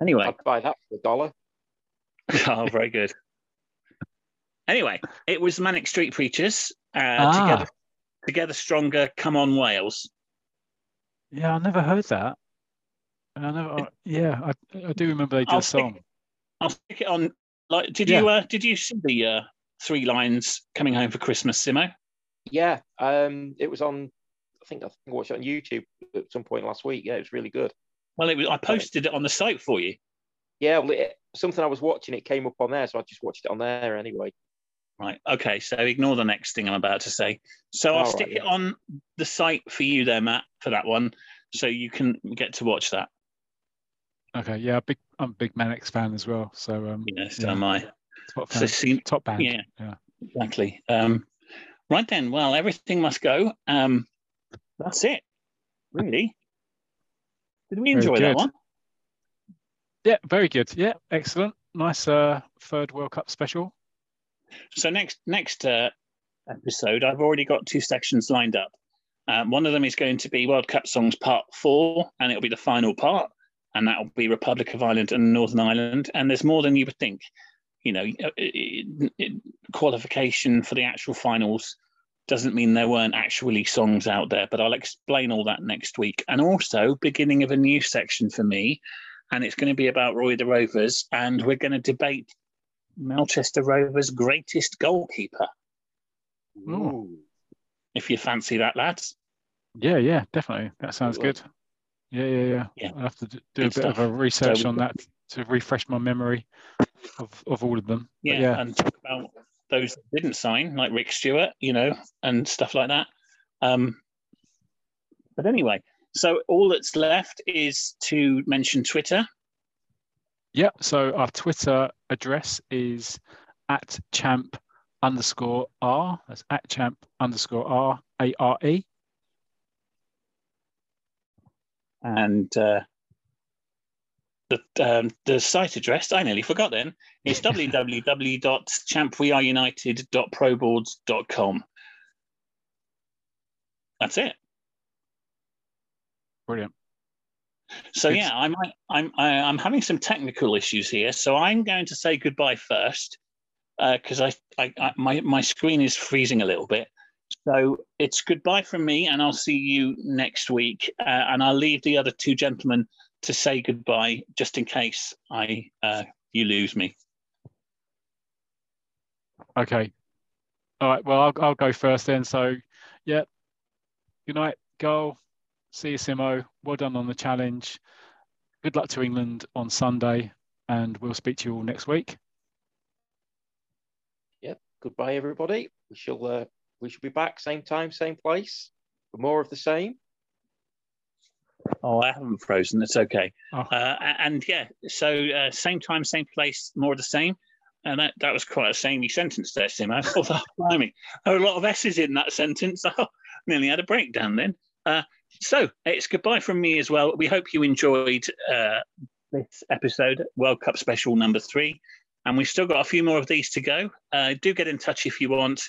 Anyway, I'd buy that for a dollar. (laughs) oh, very good. Anyway, it was Manic Street Preachers. Uh, Ah. Together, Together Stronger, Come On Wales. Yeah, I never heard that. And I never. I- yeah, I, I do remember they did I'll a stick- song. I'll stick it on. Like, did Yeah. you uh, did you see the uh, three lines coming home for Christmas, Simo? Yeah, um, it was on. I think I watched it on YouTube at some point last week. Yeah, it was really good. Well, it was, I posted it on the site for you. Yeah, well, it, something I was watching, it came up on there, so I just watched it on there anyway. Right. Okay. So ignore the next thing I'm about to say. So I'll All stick right, it on the site for you there, Matt, for that one, so you can get to watch that. Okay, yeah, big. I'm a big Manics fan as well. So um, Yeah. So Yeah. am I. top So fan, see, top band. yeah. yeah. exactly. Um, right then. Well, everything must go. Um, that's it. Really. Did we enjoy that one? Yeah, very good. Yeah, excellent. Nice uh, third World Cup special. So next next uh, episode, I've already got two sections lined up. Um, one of them is going to be World Cup songs part four, and it'll be the final part, and that will be Republic of Ireland and Northern Ireland. And there's more than you would think. You know, it, it, it- qualification for the actual finals doesn't mean there weren't actually songs out there, but I'll explain all that next week. And also, beginning of a new section for me, and it's going to be about Roy the Rovers, and we're going to debate Melchester Rovers' greatest goalkeeper, Ooh. Ooh. if you fancy that, lads. Yeah, yeah, definitely. That sounds Good. good. Yeah, yeah, yeah. Yeah. I'll have to do Good a bit of a research So- on that to refresh my memory of, of all of them. Yeah, yeah, and talk about those that didn't sign, like Rick Stewart, you know, and stuff like that. Um, but anyway, so all that's left is to mention Twitter. Yeah, so our Twitter address is at champ underscore R. That's at champ underscore R A R E. and uh, the um, the site address I nearly forgot then is (laughs) www.champweareunited.proboards.com. That's it. Brilliant. So Good. yeah, I might, I'm I, I'm having some technical issues here, so I'm going to say goodbye first because I, I, I my my screen is freezing a little bit. So it's goodbye from me, and I'll see you next week. Uh, and I'll leave the other two gentlemen to say goodbye, just in case I uh, you lose me. Okay. All right. Well, I'll, I'll go first then. So, yeah. Good night, goal. See you, Simo. Well done on the challenge. Good luck to England on Sunday, and we'll speak to you all next week. Yep. Goodbye, everybody. We shall uh, we shall be back same time, same place for more of the same. Oh, I haven't frozen. It's okay. Oh. Uh, and yeah, so uh, same time, same place, more of the same. and that, that was quite a samey sentence there, Sim. I thought, oh, (laughs) blimey, there were a lot of S's in that sentence. (laughs) Oh, nearly had a breakdown then. Uh, so it's goodbye from me as well. We hope you enjoyed uh, this episode, World Cup special number three. And we've still got a few more of these to go. Uh, do get in touch if you want.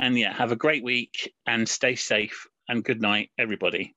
And yeah, have a great week and stay safe. And good night, everybody.